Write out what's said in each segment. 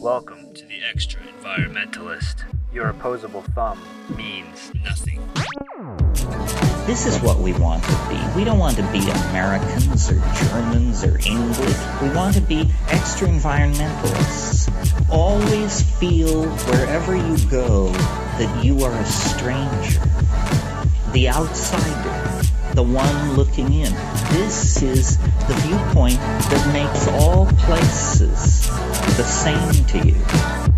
Welcome to the Extra Environmentalist. Your opposable thumb means nothing. This is what we want to be. We don't want to be Americans or Germans or English. We want to be extra environmentalists. Always feel wherever you go that you are a stranger, the outsider, the one looking in. This is the viewpoint that makes all places the same to you.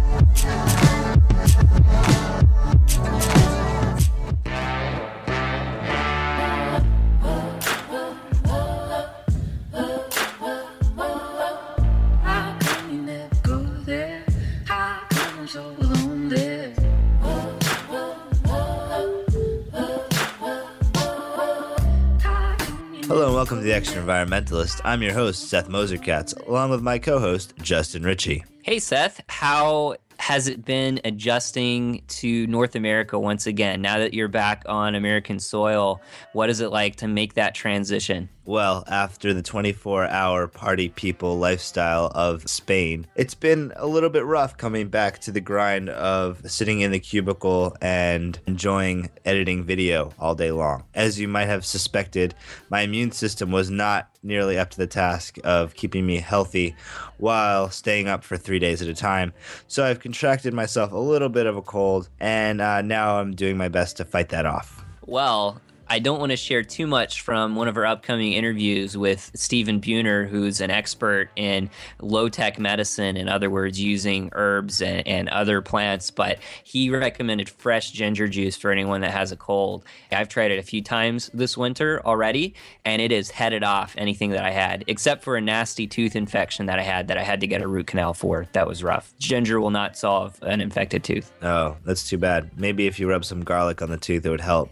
Extra Environmentalist. I'm your host, Seth Moser-Katz, along with my co host, Justin Ritchie. Hey, Seth, how has it been adjusting to North America once again? Now that you're back on American soil, what is it like to make that transition? Well, after the 24 hour party people lifestyle of Spain, it's been a little bit rough coming back to the grind of sitting in the cubicle and enjoying editing video all day long. As you might have suspected, my immune system was not nearly up to the task of keeping me healthy while staying up for three days at a time. So I've contracted myself a little bit of a cold, and uh, now I'm doing my best to fight that off. Well, I don't want to share too much from one of our upcoming interviews with Stephen Buhner, who's an expert in low tech medicine, in other words, using herbs and, and other plants. But he recommended fresh ginger juice for anyone that has a cold. I've tried it a few times this winter already, and it has headed off anything that I had, except for a nasty tooth infection that I had that I had to get a root canal for. That was rough. Ginger will not solve an infected tooth. Oh, that's too bad. Maybe if you rub some garlic on the tooth, it would help.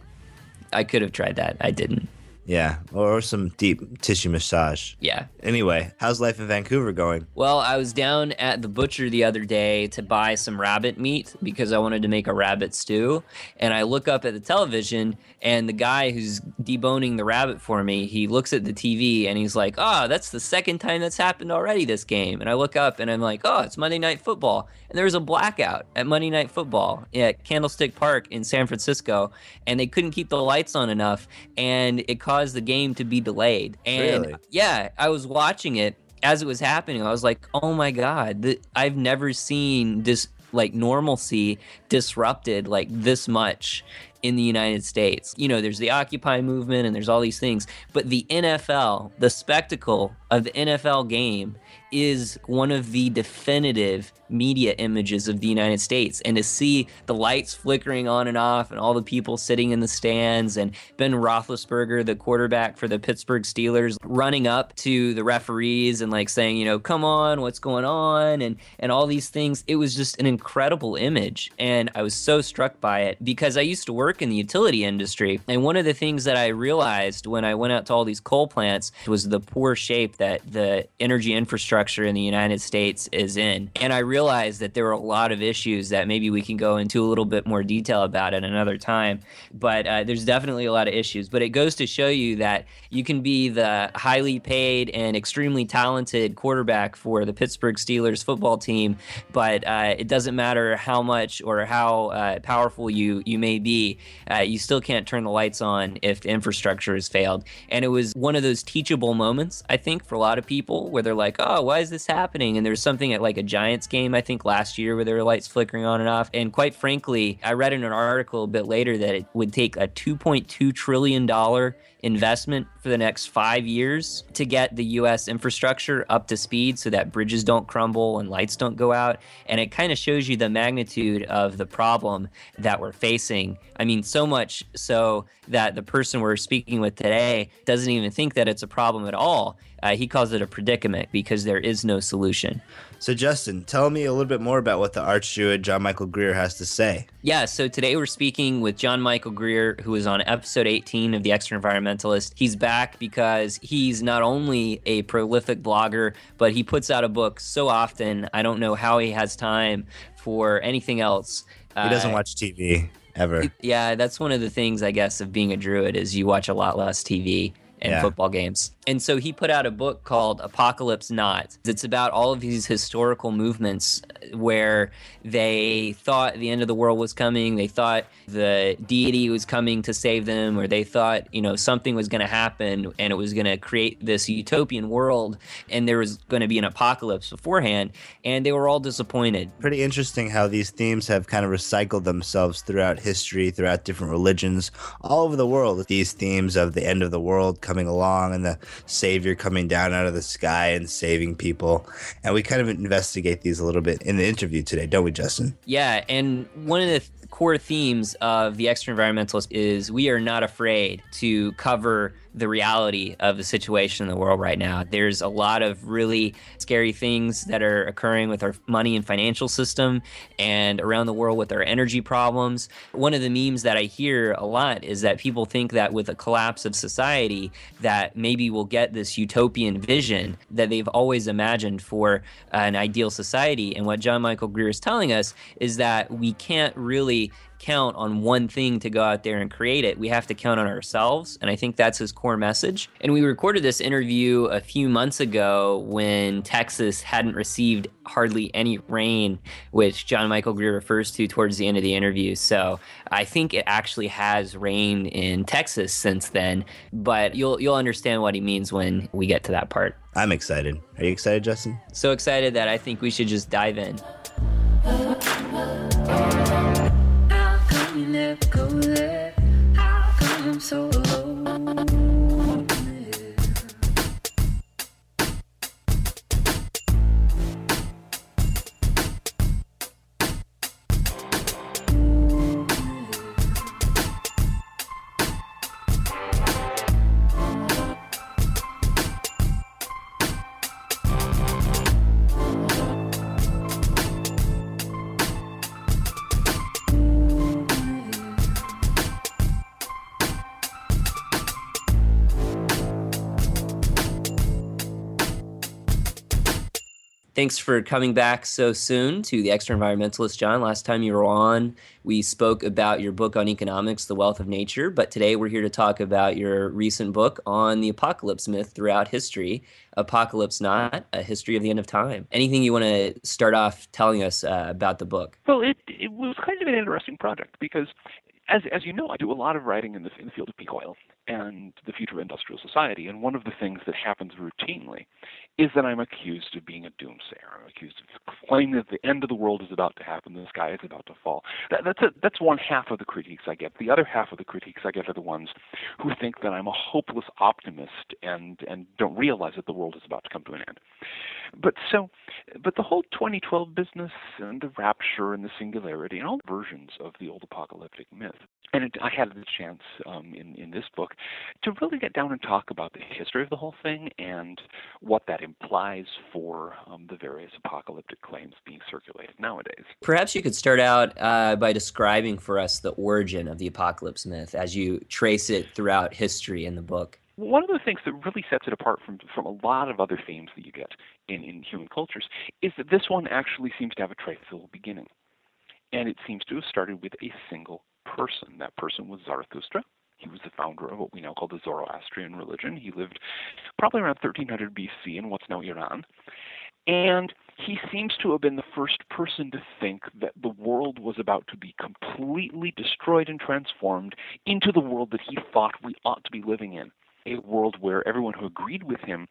I could have tried that. I didn't. Yeah, or some deep tissue massage. Yeah. Anyway, how's life in Vancouver going? Well, I was down at the butcher the other day to buy some rabbit meat because I wanted to make a rabbit stew. And I look up at the television, and the guy who's deboning the rabbit for me, he looks at the TV and he's like, Oh, that's the second time that's happened already this game. And I look up and I'm like, Oh, it's Monday Night Football. And there was a blackout at Monday Night Football at Candlestick Park in San Francisco. And they couldn't keep the lights on enough. And it caused the game to be delayed. And Really? yeah, I was watching it as it was happening. I was like, "Oh my god, th- I've never seen this like normalcy disrupted like this much in the United States. You know, there's the Occupy movement and there's all these things, but the NFL, the spectacle of the NFL game is one of the definitive media images of the United States. And to see the lights flickering on and off and all the people sitting in the stands and Ben Roethlisberger, the quarterback for the Pittsburgh Steelers, running up to the referees and like saying, you know, come on, what's going on? And, and all these things. It was just an incredible image. And I was so struck by it because I used to work in the utility industry. And one of the things that I realized when I went out to all these coal plants was the poor shape that the energy infrastructure in the United States is in. And I realized that there were a lot of issues that maybe we can go into a little bit more detail about at another time. But uh, there's definitely a lot of issues. But it goes to show you that you can be the highly paid and extremely talented quarterback for the Pittsburgh Steelers football team, but uh, it doesn't matter how much or how uh, powerful you you may be, uh, you still can't turn the lights on if the infrastructure has failed. And it was one of those teachable moments, I think, for a lot of people where they're like, "Oh, Oh, why is this happening?" And there was something at like a Giants game, I think, last year where there were lights flickering on and off. And quite frankly, I read in an article a bit later that it would take a 2.2 trillion dollar investment for the next five years to get the US infrastructure up to speed so that bridges don't crumble and lights don't go out. And it kind of shows you the magnitude of the problem that we're facing. I mean, so much so that the person we're speaking with today doesn't even think that it's a problem at all. Uh, he calls it a predicament because there is no solution. So, Justin, tell me a little bit more about what the arch druid John Michael Greer has to say. Yeah, so today we're speaking with John Michael Greer, who is on episode 18 of The Extra Environmentalist. He's back because he's not only a prolific blogger, but he puts out a book so often. I don't know how he has time for anything else. He doesn't Uh, watch TV ever. Yeah, that's one of the things, I guess, of being a druid is you watch a lot less TV and Yeah. football games. And so he put out a book called Apocalypse Not. It's about all of these historical movements uh, where they thought the end of the world was coming, they thought the deity was coming to save them, or they thought, you know, something was going to happen and it was going to create this utopian world and there was going to be an apocalypse beforehand. And they were all disappointed. Pretty interesting how these themes have kind of recycled themselves throughout history, throughout different religions, all over the world. These themes of the end of the world coming along and the savior coming down out of the sky and saving people. And we kind of investigate these a little bit in the interview today, don't we, Justin? Yeah, and one of the th- core themes of the extra environmentalist is we are not afraid to cover the reality of the situation in the world right now. There's a lot of really scary things that are occurring with our money and financial system and around the world with our energy problems. One of the memes that I hear a lot is that people think that with a collapse of society that maybe we'll get this utopian vision that they've always imagined for uh, an ideal society and what John Michael Greer is telling us is that we can't really count on one thing to go out there and create it. We have to count on ourselves. And I think that's his core message. And we recorded this interview a few months ago when Texas hadn't received hardly any rain, which John Michael Greer refers to towards the end of the interview. So I think it actually has rained in Texas since then. But you'll you'll understand what he means when we get to that part. I'm excited. Are you excited, Justin? So excited that I think we should just dive in. Thanks for coming back so soon to the Extra Environmentalist, John. Last time you were on, we spoke about your book on economics, The Wealth of Nature, but today we're here to talk about your recent book on the apocalypse myth throughout history, Apocalypse Not, A History of the End of Time. Anything you want to start off telling us uh, about the book? Well, it, it was kind of an interesting project because, as, as you know, I do a lot of writing in the, in the field of peak oil and the future of industrial society. And one of the things that happens routinely is that I'm accused of being a doomsayer. I'm accused of claiming that the end of the world is about to happen, the sky is about to fall. That, that's a, that's one half of the critiques I get. The other half of the critiques I get are the ones who think that I'm a hopeless optimist and and don't realize that the world is about to come to an end. But so, but the whole 2012 business and the rapture and the singularity and all the versions of the old apocalyptic myth. And it, I had the chance um, in in this book to really get down and talk about the history of the whole thing and what that implies for um, the various apocalyptic claims being circulated nowadays. Perhaps you could start out uh, by describing for us the origin of the apocalypse myth as you trace it throughout history in the book. One of the things that really sets it apart from from a lot of other themes that you get in, in human cultures is that this one actually seems to have a traceable beginning. And it seems to have started with a single person. That person was Zarathustra. He was the founder of what we now call the Zoroastrian religion. He lived probably around 1300 BC in what's now Iran. And he seems to have been the first person to think that the world was about to be completely destroyed and transformed into the world that he thought we ought to be living in a world where everyone who agreed with him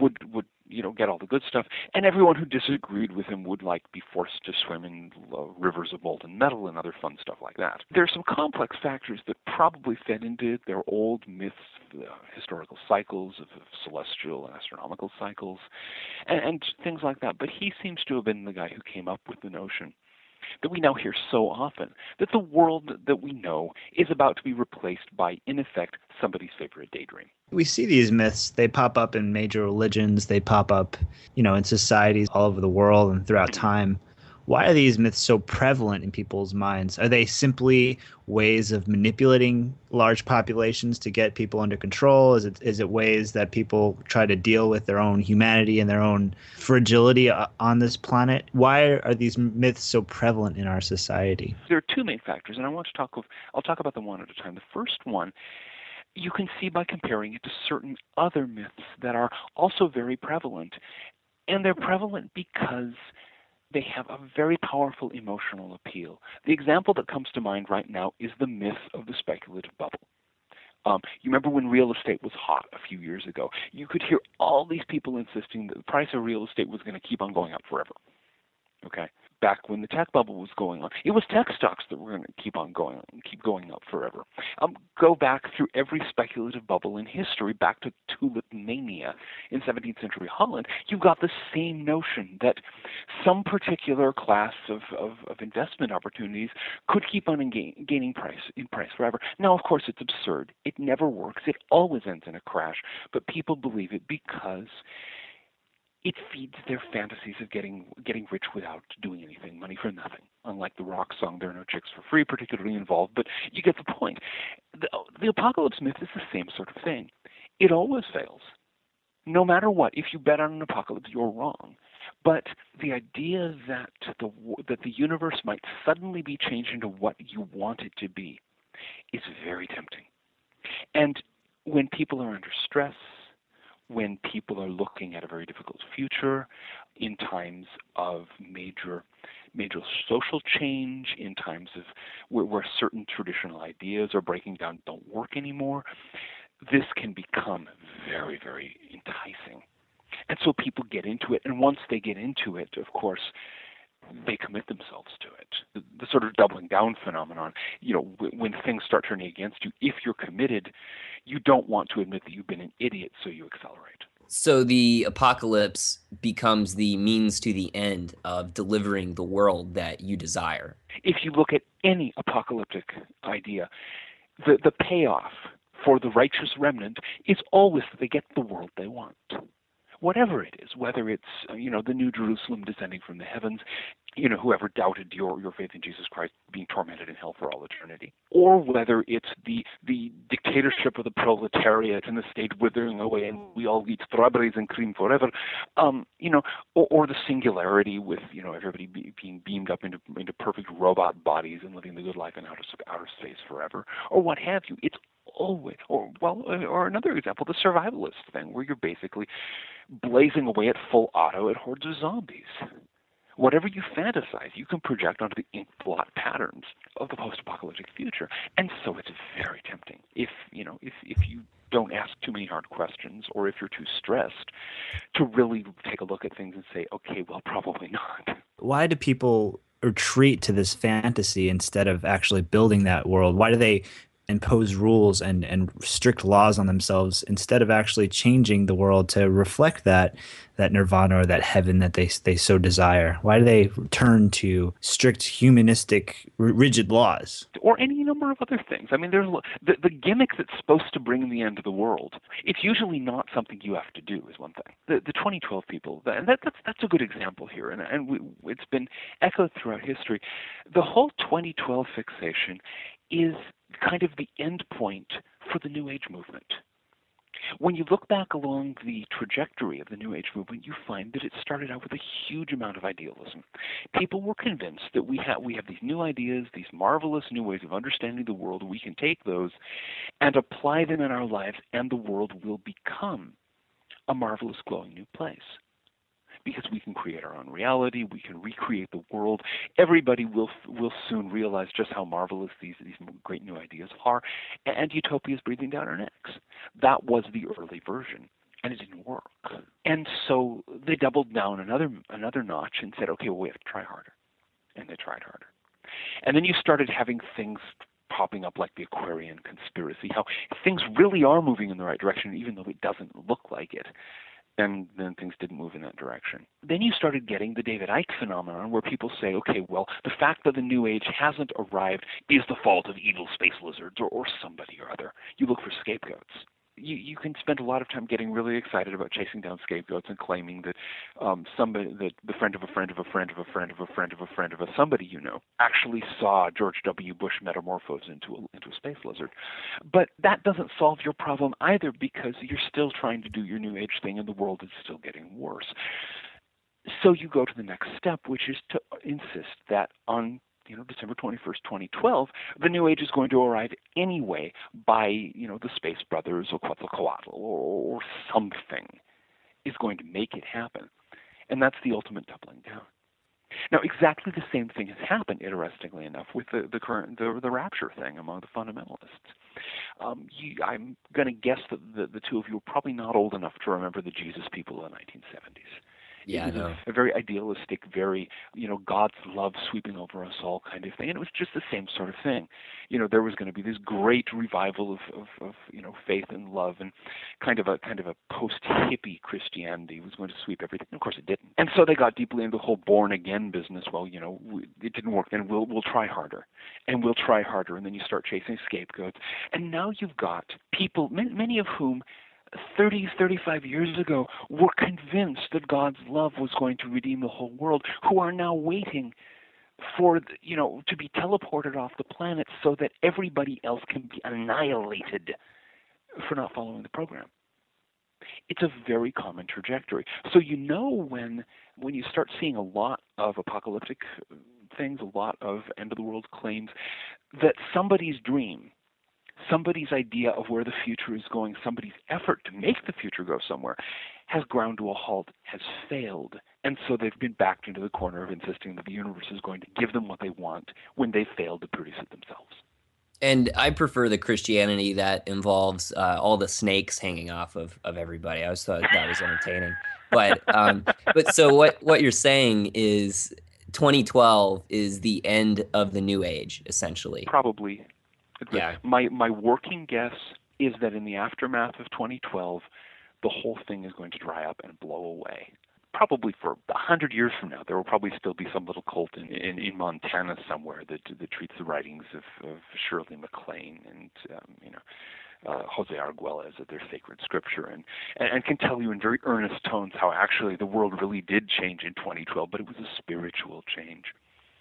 would would you know get all the good stuff, and everyone who disagreed with him would like be forced to swim in uh, rivers of molten metal and other fun stuff like that. There are some complex factors that probably fed into it. There are old myths, uh, historical cycles of, of, celestial and astronomical cycles, and, and things like that. But he seems to have been the guy who came up with the notion that we now hear so often that the world that we know is about to be replaced by, in effect, somebody's favorite daydream. We see these myths, they pop up in major religions, they pop up, you know, in societies all over the world and throughout mm. time why are these myths so prevalent in people's minds? Are they simply ways of manipulating large populations to get people under control? Is it is it ways that people try to deal with their own humanity and their own fragility uh, on this planet? Why are these myths so prevalent in our society? There are two main factors, and I want to talk. Of, I'll talk about them one at a time. The first one you can see by comparing it to certain other myths that are also very prevalent. And they're prevalent because they have a very powerful emotional appeal. The example that comes to mind right now is the myth of the speculative bubble. Um, you remember when real estate was hot a few years ago? You could hear all these people insisting that the price of real estate was going to keep on going up forever. Okay, back when the tech bubble was going on. It was tech stocks that were going to keep on going, on, keep going up forever. Um, go back through every speculative bubble in history, back to tulip mania in 17th century Holland. You've got the same notion that some particular class of, of, of investment opportunities could keep on gain, gaining price in price forever. Now, of course, it's absurd. It never works. It always ends in a crash. But people believe it because it feeds their fantasies of getting getting rich without doing anything, money for nothing. Unlike the rock song, there are no chicks for free, particularly involved, but you get the point. The, the apocalypse myth is the same sort of thing. It always fails. No matter what, if you bet on an apocalypse, you're wrong. But the idea that the that the universe might suddenly be changed into what you want it to be is very tempting. And when people are under stress, when people are looking at a very difficult future, in times of major major social change, in times of where, where certain traditional ideas are breaking down, don't work anymore, this can become very, very enticing. And so people get into it, and once they get into it, of course, they commit themselves to it. The, sort of doubling down phenomenon, you know, w- when things start turning against you, if you're committed, you don't want to admit that you've been an idiot, so you accelerate. So the apocalypse becomes the means to the end of delivering the world that you desire. If you look at any apocalyptic idea, the, the payoff for the righteous remnant is always that they get the world they want whatever it is, whether it's uh, you know the New Jerusalem descending from the heavens, you know whoever doubted your your faith in Jesus Christ being tormented in hell for all eternity, or whether it's the the dictatorship of the proletariat and the state withering away and we all eat strawberries and cream forever, um, you know, or, or the singularity with you know everybody be, being beamed up into into perfect robot bodies and living the good life in outer outer space forever, or what have you. It's always, or well, uh, or another example, the survivalist thing, where you're basically blazing away at full auto at hordes of zombies. Whatever you fantasize, you can project onto the ink blot patterns of the post-apocalyptic future, and so it's very tempting. If you know, if if you don't ask too many hard questions, or if you're too stressed, to really take a look at things and say, okay, well, probably not. Why do people retreat to this fantasy instead of actually building that world? Why do they impose rules and, and strict laws on themselves instead of actually changing the world to reflect that that nirvana or that heaven that they they so desire? Why do they turn to strict humanistic rigid laws? Or any number of other things. I mean, there's the, the gimmick that's supposed to bring the end of the world. It's usually not something you have to do. Is one thing. The the 2012 people, and that, that's that's a good example here, and and we, it's been echoed throughout history. The whole 2012 fixation is kind of the end point for the New Age movement. When you look back along the trajectory of the New Age movement, you find that it started out with a huge amount of idealism. People were convinced that we have we have these new ideas, these marvelous new ways of understanding the world. We can take those and apply them in our lives, and the world will become a marvelous, glowing new place because we can create our own reality, we can recreate the world. Everybody will will soon realize just how marvelous these these great new ideas are, and utopia is breathing down our necks. That was the early version and it didn't work. And so they doubled down another another notch and said, okay, well we have to try harder, and they tried harder. And then you started having things popping up like the Aquarian conspiracy, how things really are moving in the right direction, even though it doesn't look like it and then things didn't move in that direction. Then you started getting the David Icke phenomenon where people say, okay, well, the fact that the New Age hasn't arrived is the fault of evil space lizards or, or somebody or other. You look for scapegoats you, you can spend a lot of time getting really excited about chasing down scapegoats and claiming that um, somebody, that the friend of a friend of a friend of a friend of a friend of a friend of a somebody you know actually saw George W. Bush metamorphose into a, into a space lizard. But that doesn't solve your problem either because you're still trying to do your new age thing and the world is still getting worse. So you go to the next step, which is to insist that on you know, December 21st, 2012, the new age is going to arrive anyway by, you know, the Space Brothers or Quetzalcoatl or, or something is going to make it happen. And that's the ultimate doubling down. Now, exactly the same thing has happened, interestingly enough, with the, the current the, the rapture thing among the fundamentalists. Um, you, I'm going to guess that the, the two of you are probably not old enough to remember the Jesus people of the 1970s. Yeah, no. a, a very idealistic, very you know God's love sweeping over us all kind of thing, and it was just the same sort of thing. You know, there was going to be this great revival of, of, of you know faith and love, and kind of a kind of a post hippie Christianity was going to sweep everything. And of course, it didn't. And so they got deeply into the whole born again business. Well, you know, it didn't work. Then we'll we'll try harder, and we'll try harder, and then you start chasing scapegoats. And now you've got people, many of whom 30, 35 years ago were convinced that God's love was going to redeem the whole world, who are now waiting for you know to be teleported off the planet so that everybody else can be annihilated for not following the program. It's a very common trajectory. So you know when when you start seeing a lot of apocalyptic things, a lot of end of the world claims, that somebody's dream somebody's idea of where the future is going, somebody's effort to make the future go somewhere, has ground to a halt, has failed. And so they've been backed into the corner of insisting that the universe is going to give them what they want when they failed to produce it themselves. And I prefer the Christianity that involves uh, all the snakes hanging off of, of everybody. I always thought that was entertaining. But um, but so what what you're saying is 2012 is the end of the new age, essentially. Probably Yeah. My my working guess is that in the aftermath of 2012, the whole thing is going to dry up and blow away. Probably for a hundred years from now, there will probably still be some little cult in, in, in Montana somewhere that that treats the writings of, of Shirley MacLaine and um, you know uh, Jose Arguelles as their sacred scripture, and, and and can tell you in very earnest tones how actually the world really did change in 2012, but it was a spiritual change,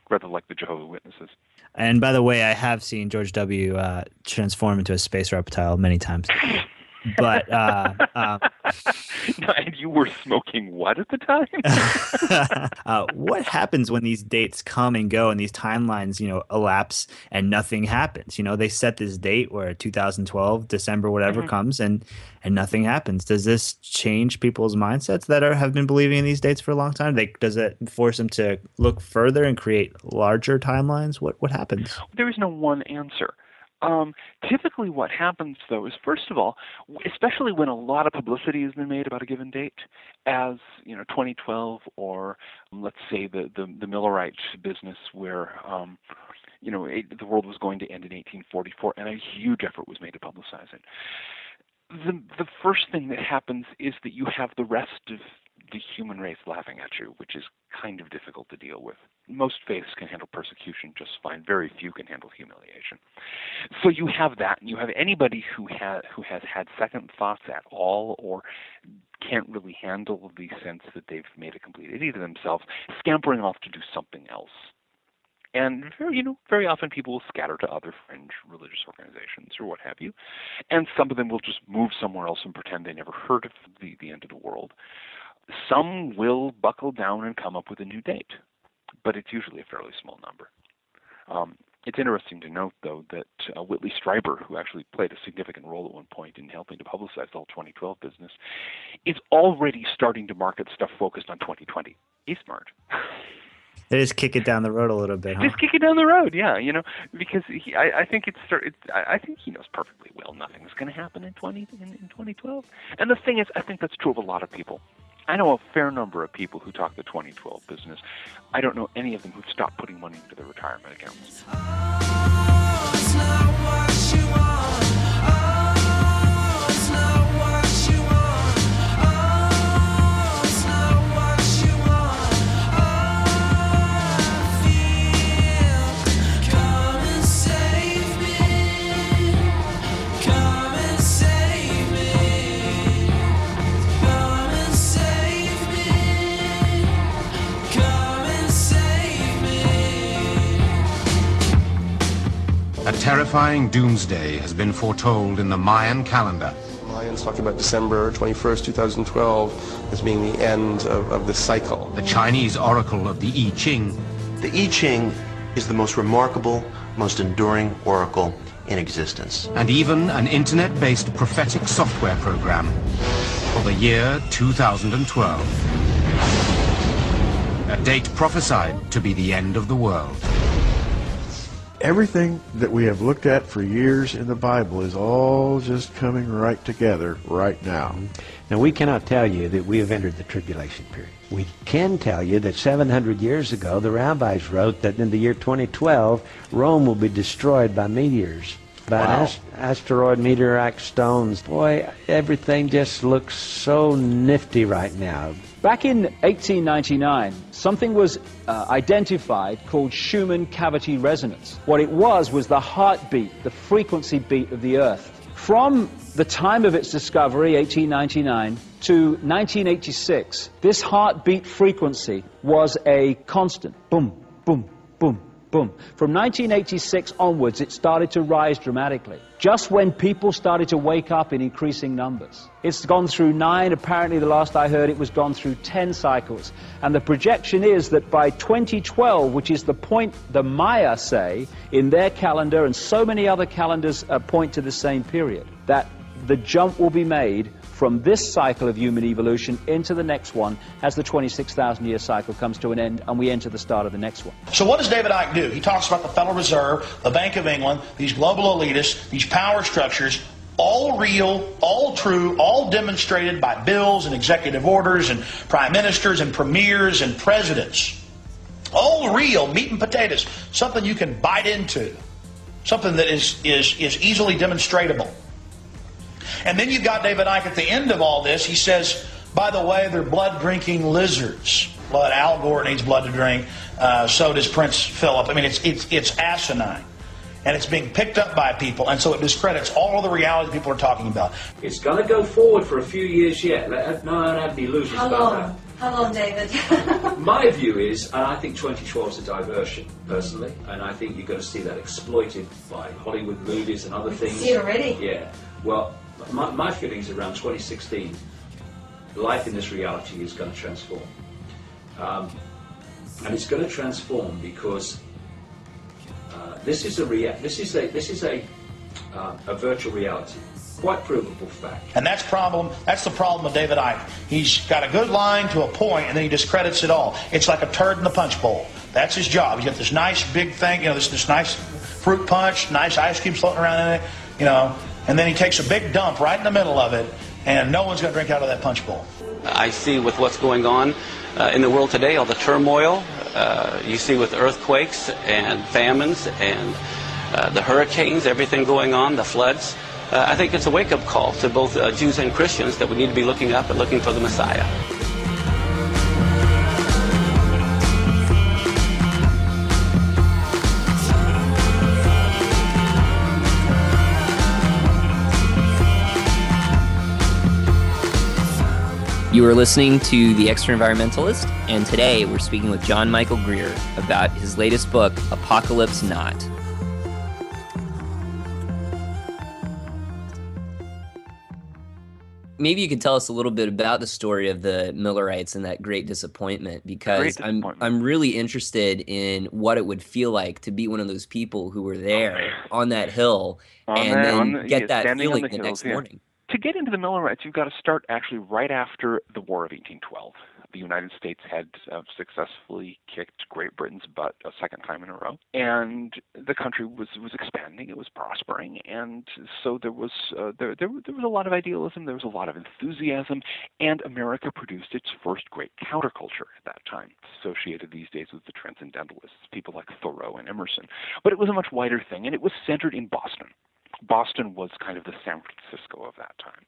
rather like the Jehovah's Witnesses. And by the way, I have seen George W. Uh, transform into a space reptile many times. But uh, um, and you were smoking what at the time? uh, what happens when these dates come and go and these timelines, you know, elapse and nothing happens? You know, they set this date where 2012 December whatever Mhm. comes and and nothing happens. Does this change people's mindsets that are have been believing in these dates for a long time? They, does it force them to look further and create larger timelines? What what happens? there is no one answer. Um, typically, what happens though is, first of all, especially when a lot of publicity has been made about a given date, as you know, 2012, or um, let's say the the, the Millerite business, where um, you know it, the world was going to end in 1844, and a huge effort was made to publicize it. The the first thing that happens is that you have the rest of the human race laughing at you, which is kind of difficult to deal with. Most faiths can handle persecution just fine. Very few can handle humiliation. So you have that, and you have anybody who has who has had second thoughts at all, or can't really handle the sense that they've made a complete idiot of themselves, scampering off to do something else. And very, you know, very often people will scatter to other fringe religious organizations or what have you, and some of them will just move somewhere else and pretend they never heard of the, the end of the world. Some will buckle down and come up with a new date, but it's usually a fairly small number. Um, it's interesting to note, though, that uh, Whitley Strieber, who actually played a significant role at one point in helping to publicize the whole 2012 business, is already starting to market stuff focused on 2020. He's smart. They just kick it down the road a little bit, huh? Just kick it down the road, yeah. You know, because he, I, I think it's, it's, I think he knows perfectly well nothing's going to happen in 20 in, in 2012. And the thing is, I think that's true of a lot of people. I know a fair number of people who talk the 2012 business. I don't know any of them who've stopped putting money into their retirement accounts. Oh, a terrifying doomsday has been foretold in the Mayan calendar. Mayans talking about December 21st, 2012 as being the end of, of the cycle. The Chinese oracle of the I Ching The I Ching is the most remarkable, most enduring oracle in existence. And even an internet-based prophetic software program for the year 2012. A date prophesied to be the end of the world. Everything that we have looked at for years in the Bible is all just coming right together right now. Mm-hmm. Now, we cannot tell you that we have entered the tribulation period. We can tell you that 700 years ago, the rabbis wrote that in the year 2012, Rome will be destroyed by meteors, by Wow. ast- asteroid, meteorite stones. Boy, everything just looks so nifty right now. Back in 1899, something was uh, identified called Schumann cavity resonance. What it was was the heartbeat, the frequency beat of the Earth. From the time of its discovery, 1899, to 1986, this heartbeat frequency was a constant. Boom, boom, boom. From 1986 onwards, it started to rise dramatically. Just when people started to wake up in increasing numbers. It's gone through nine, apparently the last I heard it was gone through 10 cycles. And the projection is that by 2012, which is the point the Maya say in their calendar, and so many other calendars uh, point to the same period, that the jump will be made from this cycle of human evolution into the next one as the 26,000 year cycle comes to an end and we enter the start of the next one. So what does David Icke do? He talks about the Federal Reserve, the Bank of England, these global elitists, these power structures, all real, all true, all demonstrated by bills and executive orders and prime ministers and premiers and presidents. All real, meat and potatoes, something you can bite into, something that is, is, is easily demonstratable. And then you've got David Icke at the end of all this. He says, by the way, they're blood drinking lizards. Blood, Al Gore needs blood to drink. Uh, so does Prince Philip. I mean, it's, it's, it's asinine. And it's being picked up by people. And so it discredits all of the reality people are talking about. It's going to go forward for a few years yet. No, I don't have any illusions How about long? How long, David? My view is, and I think 2012 is a diversion, personally, and I think you're going to see that exploited by Hollywood movies and other things. see it already. Yeah. Well, my, my feelings around 2016, life in this reality is going to transform. Um, and it's going to transform because uh, this is a rea- this is a this is a uh, a virtual reality, quite provable fact. And that's problem. That's the problem with David Icke. He's got a good line to a point, and then he discredits it all. It's like a turd in the punch bowl. That's his job. He's got this nice big thing, you know, this this nice fruit punch, nice ice cream floating around in it, you know, and then he takes a big dump right in the middle of it, and no one's going to drink out of that punch bowl. I see with what's going on uh, in the world today, all the turmoil uh, you see with earthquakes and famines and uh, the hurricanes, everything going on, the floods. Uh, I think it's a wake up call to both uh, Jews and Christians that we need to be looking up and looking for the Messiah. You are listening to The Extra Environmentalist, and today we're speaking with John Michael Greer about his latest book, Apocalypse Not. Maybe you could tell us a little bit about the story of the Millerites and that great disappointment because I'm I'm really interested in what it would feel like to be one of those people who were there oh, on that hill On and that- then the- get that feeling the the, hills, next yeah. morning. To get into the Millerites, you've got to start actually right after the War of 1812. The United States had uh, successfully kicked Great Britain's butt a second time in a row, and the country was was expanding, it was prospering, and so there was uh, there, there there was a lot of idealism, there was a lot of enthusiasm, and America produced its first great counterculture at that time, associated these days with the transcendentalists, people like Thoreau and Emerson. But it was a much wider thing, and it was centered in Boston. Boston was kind of the San Francisco of that time,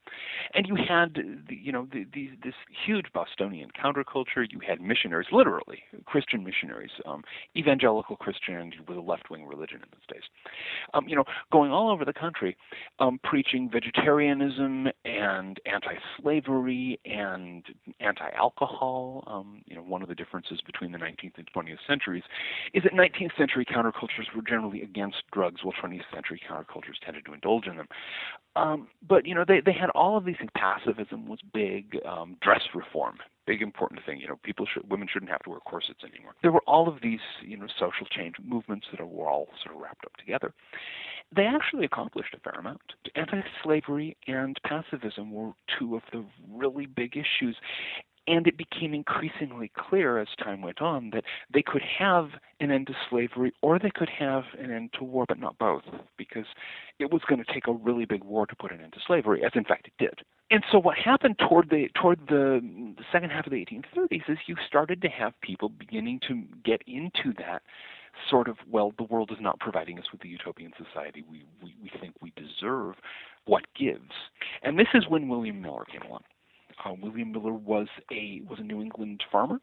and you had you know the, the, this huge Bostonian counterculture. You had missionaries, literally Christian missionaries, um, evangelical Christianity was a left-wing religion in those days. Um, you know, going all over the country, um, preaching vegetarianism and anti-slavery and anti-alcohol. Um, you know, one of the differences between the 19th and 20th centuries is that 19th century countercultures were generally against drugs, while 20th century countercultures tended to indulge in them. Um, but you know, they they had all of these things. Pacifism was big. Um, dress reform, big important thing. You know, people should women shouldn't have to wear corsets anymore. There were all of these you know social change movements that were all sort of wrapped up together. They actually accomplished a fair amount. Anti-slavery and pacifism were two of the really big issues, and it became increasingly clear as time went on that they could have an end to slavery or they could have an end to war, but not both, because it was going to take a really big war to put an end to slavery, as in fact it did. And so what happened toward the toward the, second half of the 1830s is you started to have people beginning to get into that sort of well, the world is not providing us with the utopian society we, we, we think we deserve. What gives? And this is when William Miller came along. Uh, William Miller was a was a New England farmer,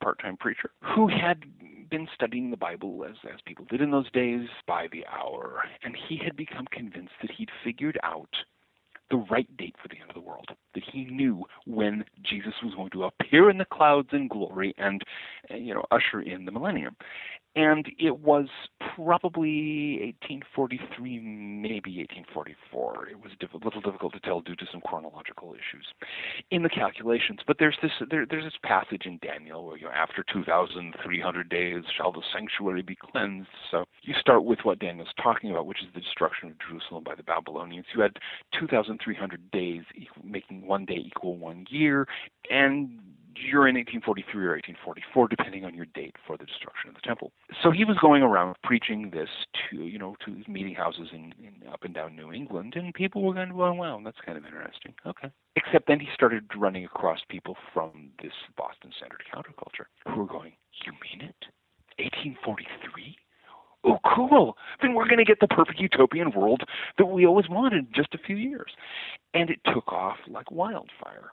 part-time preacher, who had been studying the Bible as as people did in those days by the hour, and he had become convinced that he'd figured out the right date for the end of the world. That he knew when Jesus was going to appear in the clouds in glory and, you know, usher in the millennium and it was probably 1843, maybe 1844. It was a little difficult to tell due to some chronological issues in the calculations. But there's this there, there's this passage in Daniel where you know, after 2,300 days shall the sanctuary be cleansed. So you start with what Daniel's talking about, which is the destruction of Jerusalem by the Babylonians. You had 2,300 days, making one day equal one year, and you're in 1843 or 1844, depending on your date for the destruction of the temple. So he was going around preaching this to, you know, to meeting houses in, in up and down New England, and people were going, well, wow, that's kind of interesting. Okay. Except then he started running across people from this Boston centered counterculture who were going, you mean it? 1843? Oh, cool. Then we're going to get the perfect utopian world that we always wanted in just a few years. And it took off like wildfire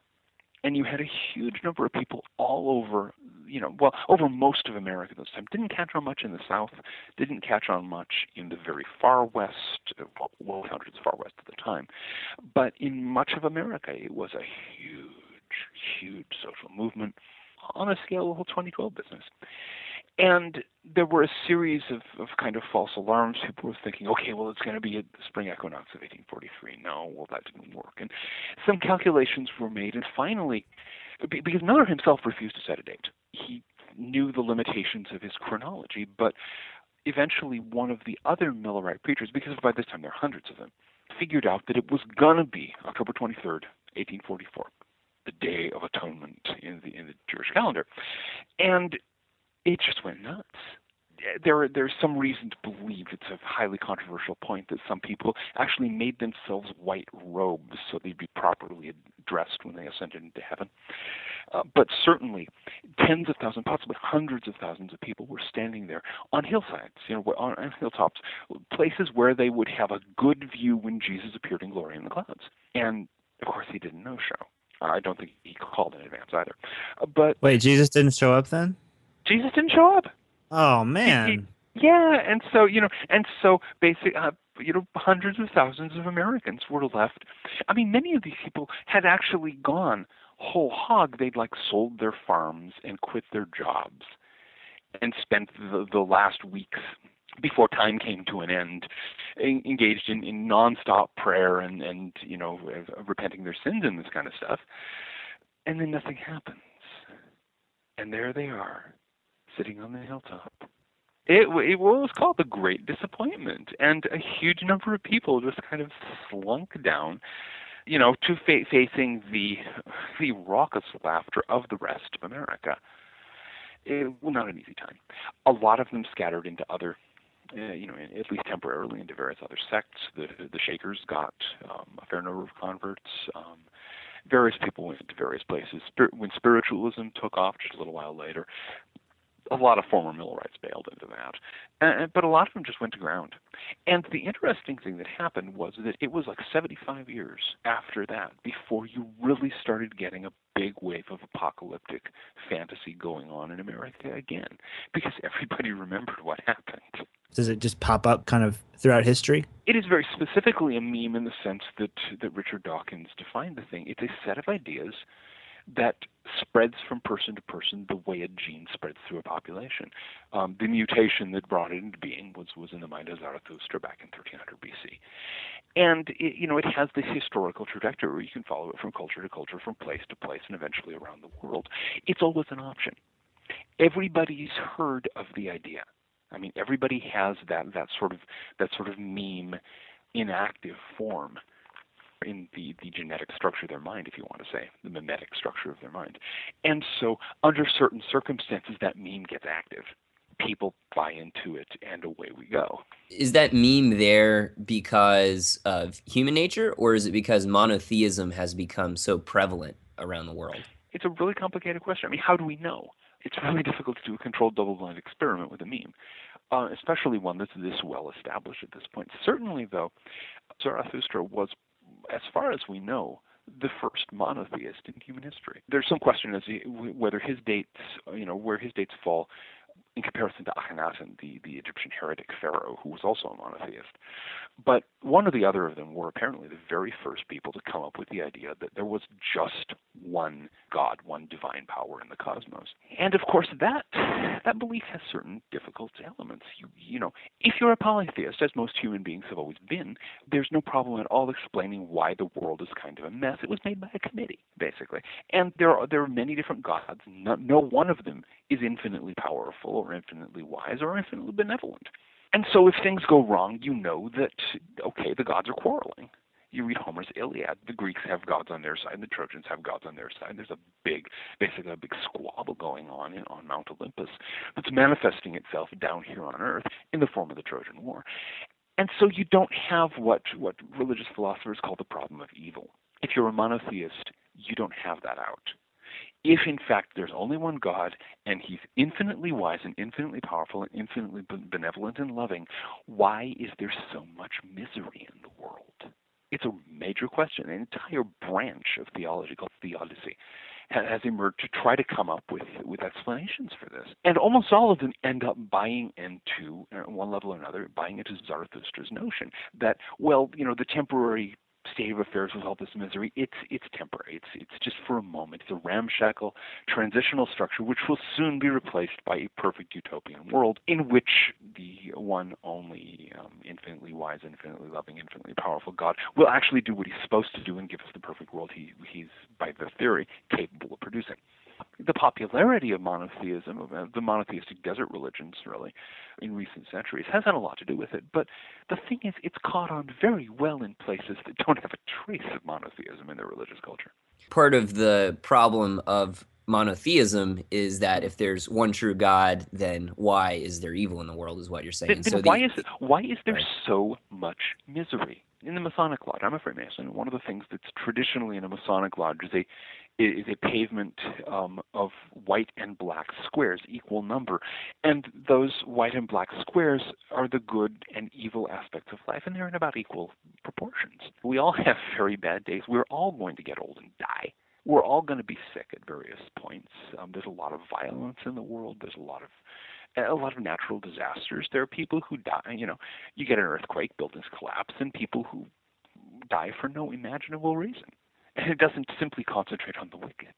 and you had a huge number of people all over, you know, well, over most of America at this time. Didn't catch on much in the South, didn't catch on much in the very far West, well, counted as far West at the time, but in much of America, it was a huge, huge social movement on a scale of a 2012 business. And there were a series of, of kind of false alarms. People were thinking, okay, well, it's going to be a spring equinox of 1843. No, well, that didn't work. And some calculations were made. And finally, because Miller himself refused to set a date, he knew the limitations of his chronology, but eventually one of the other Millerite preachers, because by this time there are hundreds of them, figured out that it was going to be October 23rd, 1844 the Day of Atonement in the in the Jewish calendar, and it just went nuts. There, there's some reason to believe it's a highly controversial point that some people actually made themselves white robes so they'd be properly dressed when they ascended into heaven. Uh, but certainly, tens of thousands, possibly hundreds of thousands of people were standing there on hillsides, you know, on, on hilltops, places where they would have a good view when Jesus appeared in glory in the clouds. And of course, he didn't no show. I don't think he called in advance either. Uh, but wait, Jesus didn't show up then? Jesus didn't show up. Oh man. He, he, yeah, and so you know, and so basically, uh, you know, hundreds of thousands of Americans were left. I mean, many of these people had actually gone whole hog. They'd like sold their farms and quit their jobs, and spent the, the last weeks before time came to an end, engaged in, in nonstop prayer and and you know, repenting their sins and this kind of stuff, and then nothing happens, and there they are sitting on the hilltop. It, it was called the Great Disappointment, and a huge number of people just kind of slunk down, you know, to fa- facing the the raucous laughter of the rest of America. It was not an easy time. A lot of them scattered into other, uh, you know, at least temporarily into various other sects. The the Shakers got um, a fair number of converts. Um, various people went to various places. Spir- when spiritualism took off just a little while later, a lot of former Millerites bailed into that, uh, but a lot of them just went to ground. And the interesting thing that happened was that it was like 75 years after that before you really started getting a big wave of apocalyptic fantasy going on in America again, because everybody remembered what happened. Does it just pop up kind of throughout history? It is very specifically a meme in the sense that that Richard Dawkins defined the thing. It's a set of ideas that spreads from person to person the way a gene spreads through a population. Um, the mutation that brought it into being was, was in the mind of Zarathustra back in 1300 BC. And it, you know it has this historical trajectory where you can follow it from culture to culture, from place to place, and eventually around the world. It's always an option. Everybody's heard of the idea. I mean, everybody has that that sort of that sort of meme in active form in the, the genetic structure of their mind, if you want to say, the memetic structure of their mind. And so, under certain circumstances, that meme gets active. People buy into it, and away we go. Is that meme there because of human nature, or is it because monotheism has become so prevalent around the world? It's a really complicated question. I mean, how do we know? It's really difficult to do a controlled double-blind experiment with a meme, uh, especially one that's this well established at this point. Certainly, though, Zarathustra was as far as we know, the first monotheist in human history. There's some question as to whether his dates, you know, where his dates fall in comparison to Akhenaten, the, the Egyptian heretic pharaoh, who was also a monotheist. But one or the other of them were apparently the very first people to come up with the idea that there was just one God, one divine power in the cosmos. And of course, that that belief has certain difficult elements. You, you know, if you're a polytheist, as most human beings have always been, there's no problem at all explaining why the world is kind of a mess. It was made by a committee, basically, and there are there are many different gods. No, no one of them is infinitely powerful or infinitely wise or infinitely benevolent. And so if things go wrong, you know that, okay, the gods are quarreling. You read Homer's Iliad, the Greeks have gods on their side, the Trojans have gods on their side. There's a big, basically a big squabble going on in, on Mount Olympus that's manifesting itself down here on Earth in the form of the Trojan War. And so you don't have what, what religious philosophers call the problem of evil. If you're a monotheist, you don't have that out if in fact there's only one God and he's infinitely wise and infinitely powerful and infinitely benevolent and loving, why is there so much misery in the world? It's a major question. An entire branch of theology called theodicy has emerged to try to come up with, with explanations for this. And almost all of them end up buying into, at one level or another, buying into Zarathustra's notion that, well, you know, the temporary state of affairs with all this misery, it's it's temporary. It's it's just for a moment. It's a ramshackle transitional structure which will soon be replaced by a perfect utopian world in which the one only um, infinitely wise, infinitely loving, infinitely powerful God will actually do what he's supposed to do and give us the perfect world he he's by the theory capable of producing the popularity of monotheism, of uh, the monotheistic desert religions, really, in recent centuries, has had a lot to do with it. But the thing is, it's caught on very well in places that don't have a trace of monotheism in their religious culture. Part of the problem of monotheism is that if there's one true God, then why is there evil in the world? Is what you're saying. Then, then so why the, is it, why is there right. so much misery in the Masonic Lodge? I'm a Freemason. One of the things that's traditionally in a Masonic Lodge is a is a pavement um, of white and black squares, equal number. And those white and black squares are the good and evil aspects of life, and they're in about equal proportions. We all have very bad days. We're all going to get old and die. We're all going to be sick at various points. Um, there's a lot of violence in the world. There's a lot of a lot of natural disasters. There are people who die. You know, you get an earthquake, buildings collapse, and people who die for no imaginable reason and it doesn't simply concentrate on the wicked.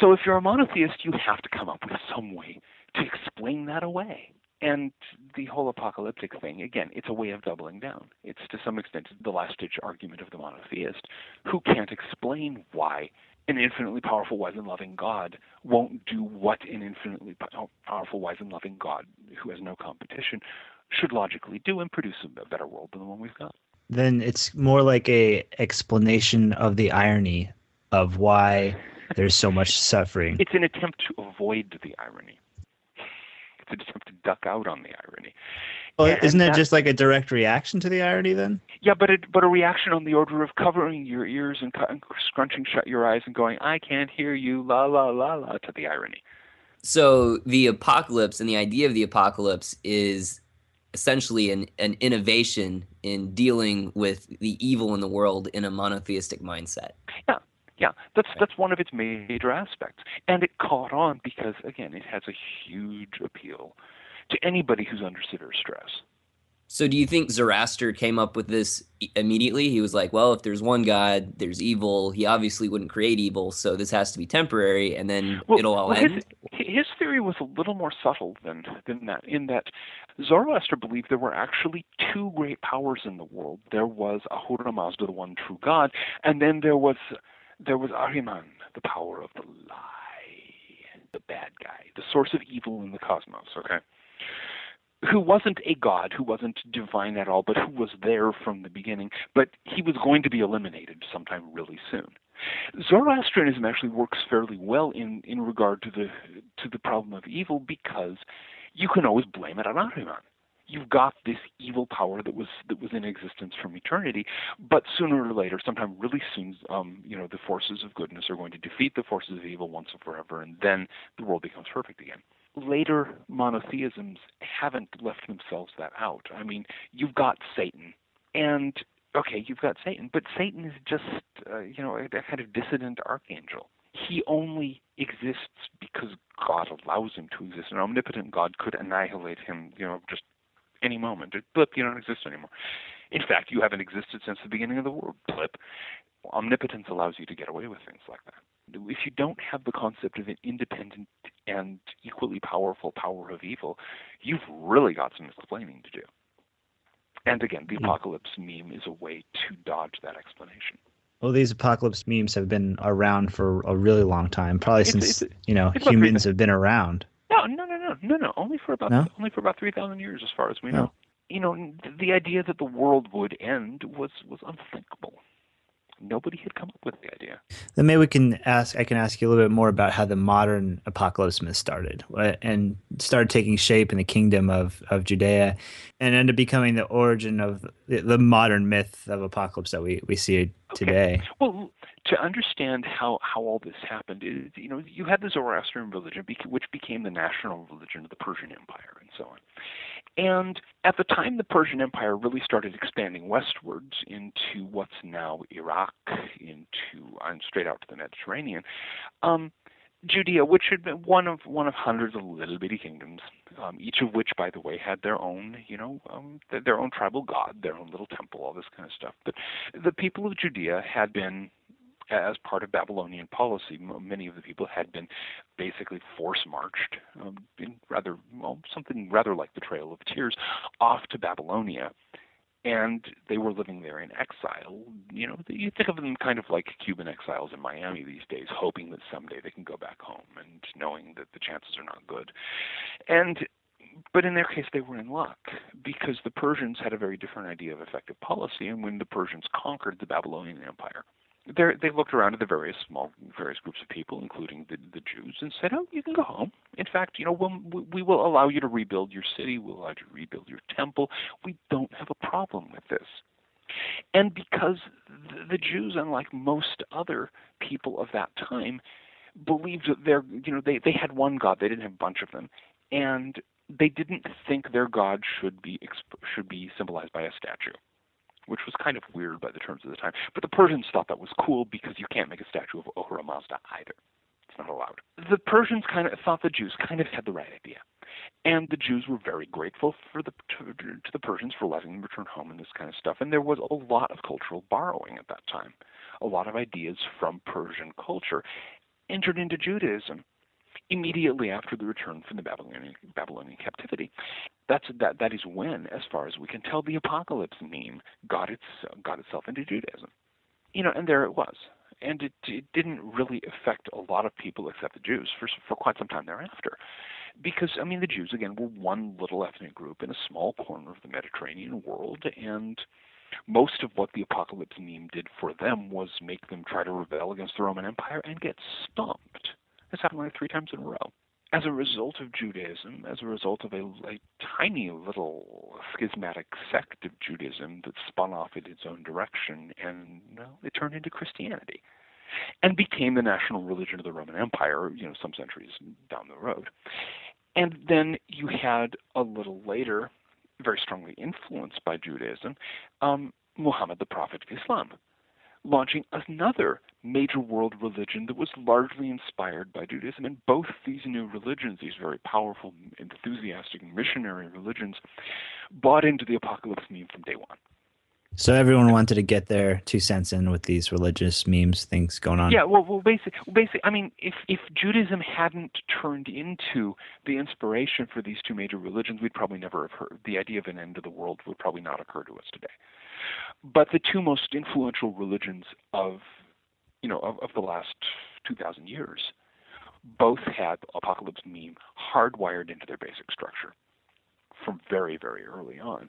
So if you're a monotheist, you have to come up with some way to explain that away. And the whole apocalyptic thing, again, it's a way of doubling down. It's to some extent the last ditch argument of the monotheist who can't explain why an infinitely powerful, wise, and loving God won't do what an infinitely oh, powerful, wise, and loving God who has no competition should logically do and produce a better world than the one we've got then it's more like a explanation of the irony of why there's so much suffering. It's an attempt to avoid the irony. It's an attempt to duck out on the irony. Well, and isn't it just like a direct reaction to the irony then? Yeah, but it, but a reaction on the order of covering your ears and, and scrunching shut your eyes and going, "I can't hear you," la la la la, to the irony. So the apocalypse and the idea of the apocalypse is essentially an, an innovation in dealing with the evil in the world in a monotheistic mindset. Yeah, yeah, that's that's one of its major aspects, and it caught on because again, it has a huge appeal to anybody who's under severe stress. So do you think Zoroaster came up with this immediately? He was like, well, if there's one God, there's evil. He obviously wouldn't create evil, so this has to be temporary, and then it'll all well, end. His, his theory was a little more subtle than than that, in that Zoroaster believed there were actually two great powers in the world. There was Ahura Mazda, the one true God, and then there was there was Ahriman, the power of the lie, the bad guy, the source of evil in the cosmos. Okay. Who wasn't a god, who wasn't divine at all, but who was there from the beginning, but he was going to be eliminated sometime really soon. Zoroastrianism actually works fairly well in, in regard to the to the problem of evil because you can always blame it on Ahriman. You've got this evil power that was that was in existence from eternity, but sooner or later, sometime really soon, um, you know, the forces of goodness are going to defeat the forces of evil once and forever, and then the world becomes perfect again. Later monotheisms haven't left themselves that out. I mean, you've got Satan, and okay, you've got Satan, but Satan is just, uh, you know, a, a kind of dissident archangel. He only exists because God allows him to exist. An omnipotent God could annihilate him, you know, just any moment. Blip, you don't exist anymore. In fact, you haven't existed since the beginning of the world. Blip. Omnipotence allows you to get away with things like that. If you don't have the concept of an independent and equally powerful power of evil, you've really got some explaining to do. And again, the hmm. apocalypse meme is a way to dodge that explanation. Well, these apocalypse memes have been around for a really long time, probably It's- since it's- you know humans have been around. No, no, no, no, no, no. Only for about No? only for about three thousand years, as far as we No. know. You know, the idea that the world would end was was unthinkable. Nobody had come up with the idea. Then maybe we can ask. I can ask you a little bit more about how the modern apocalypse myth started and started taking shape in the kingdom of of Judea, and ended up becoming the origin of the, the modern myth of apocalypse that we we see today. Well, to understand how, how all this happened, is, you know, you had the Zoroastrian religion, which became the national religion of the Persian Empire, and so on. And at the time the Persian Empire really started expanding westwards into what's now Iraq, into and straight out to the Mediterranean, um, Judea, which had been one of one of hundreds of little bitty kingdoms, um, each of which, by the way, had their own, you know, um, th- their own tribal god, their own little temple, all this kind of stuff. But the people of Judea had been as part of Babylonian policy, many of the people had been basically force marched um, in rather well, something rather like the Trail of Tears off to Babylonia, and they were living there in exile. You know, you think of them kind of like Cuban exiles in Miami these days, hoping that someday they can go back home, and knowing that the chances are not good. And but in their case, they were in luck because the Persians had a very different idea of effective policy, and when the Persians conquered the Babylonian Empire, they they looked around at the various small various groups of people, including the the Jews, and said, "Oh, you can go home. In fact, you know, we'll, we will allow you to rebuild your city. We'll allow you to rebuild your temple. We don't have a problem with this." And because the, Jews, unlike most other people of that time, believed that their you know they they had one God. They didn't have a bunch of them, and they didn't think their God should be should be symbolized by a statue which was kind of weird by the terms of the time. But the Persians thought that was cool because you can't make a statue of Ahura Mazda either. It's not allowed. The Persians kind of thought the Jews kind of had the right idea. And the Jews were very grateful for the to, to the Persians for letting them return home and this kind of stuff. And there was a lot of cultural borrowing at that time. A lot of ideas from Persian culture entered into Judaism immediately after the return from the Babylonian, Babylonian captivity. That's that that is when, as far as we can tell, the apocalypse meme got its got itself into Judaism. You know, and there it was, and it, it didn't really affect a lot of people except the Jews for for quite some time thereafter, because I mean the Jews again were one little ethnic group in a small corner of the Mediterranean world, and most of what the apocalypse meme did for them was make them try to rebel against the Roman Empire and get stomped. This happened like three times in a row. As a result of Judaism, as a result of a, a tiny little schismatic sect of Judaism that spun off in its own direction, and well, it turned into Christianity and became the national religion of the Roman Empire, you know, some centuries down the road. And then you had a little later, very strongly influenced by Judaism, um, Muhammad, the prophet of Islam, launching another major world religion that was largely inspired by Judaism. And both these new religions, these very powerful, enthusiastic, missionary religions, bought into the apocalypse meme from day one. So everyone wanted to get their two cents in with these religious memes things going on. Yeah, well, well, basically, basically, I mean, if if Judaism hadn't turned into the inspiration for these two major religions, we'd probably never have heard. The idea of an end of the world would probably not occur to us today. But the two most influential religions of, you know, of, of the last two thousand years, both had apocalypse meme hardwired into their basic structure from very, very early on,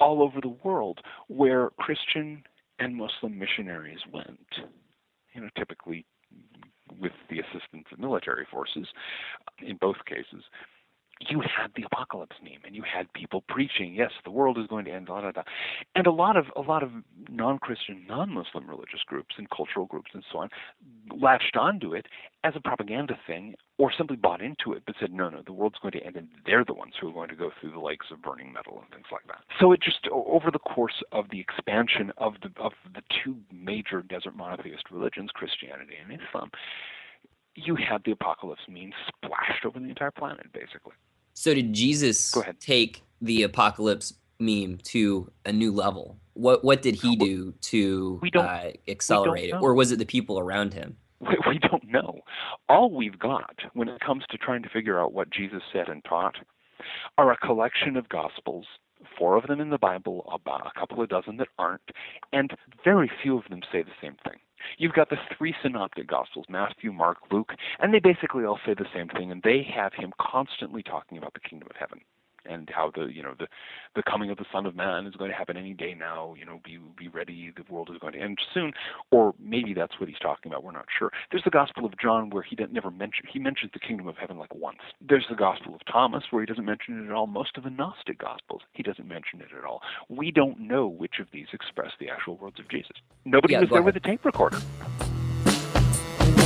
all over the world where Christian and Muslim missionaries went, you know, typically with the assistance of military forces in both cases, you had the apocalypse meme and you had people preaching, yes, the world is going to end, da da da. And a lot of a lot of non Christian, non Muslim religious groups and cultural groups and so on latched onto it as a propaganda thing or simply bought into it but said, No, no, the world's going to end and they're the ones who are going to go through the lakes of burning metal and things like that. So it just over the course of the expansion of the of the two major desert monotheist religions, Christianity and Islam, you had the apocalypse meme splashed over the entire planet, basically. So did Jesus take the apocalypse meme to a new level? What what did he do to uh, accelerate it, or was it the people around him? We, we don't know. All we've got when it comes to trying to figure out what Jesus said and taught are a collection of gospels, four of them in the Bible, about a couple of dozen that aren't, and very few of them say the same thing. You've got the three synoptic gospels, Matthew, Mark, Luke, and they basically all say the same thing, and they have him constantly talking about the kingdom of heaven and how the you know the the coming of the Son of Man is going to happen any day now. You know, be be ready. The world is going to end soon, or maybe that's what he's talking about. We're not sure. There's the Gospel of John where he doesn't never mention he mentions the kingdom of heaven like once. There's the Gospel of Thomas where he doesn't mention it at all. Most of the Gnostic Gospels he doesn't mention it at all. We don't know which of these express the actual words of Jesus. Nobody Yeah, was there ahead. with a tape recorder.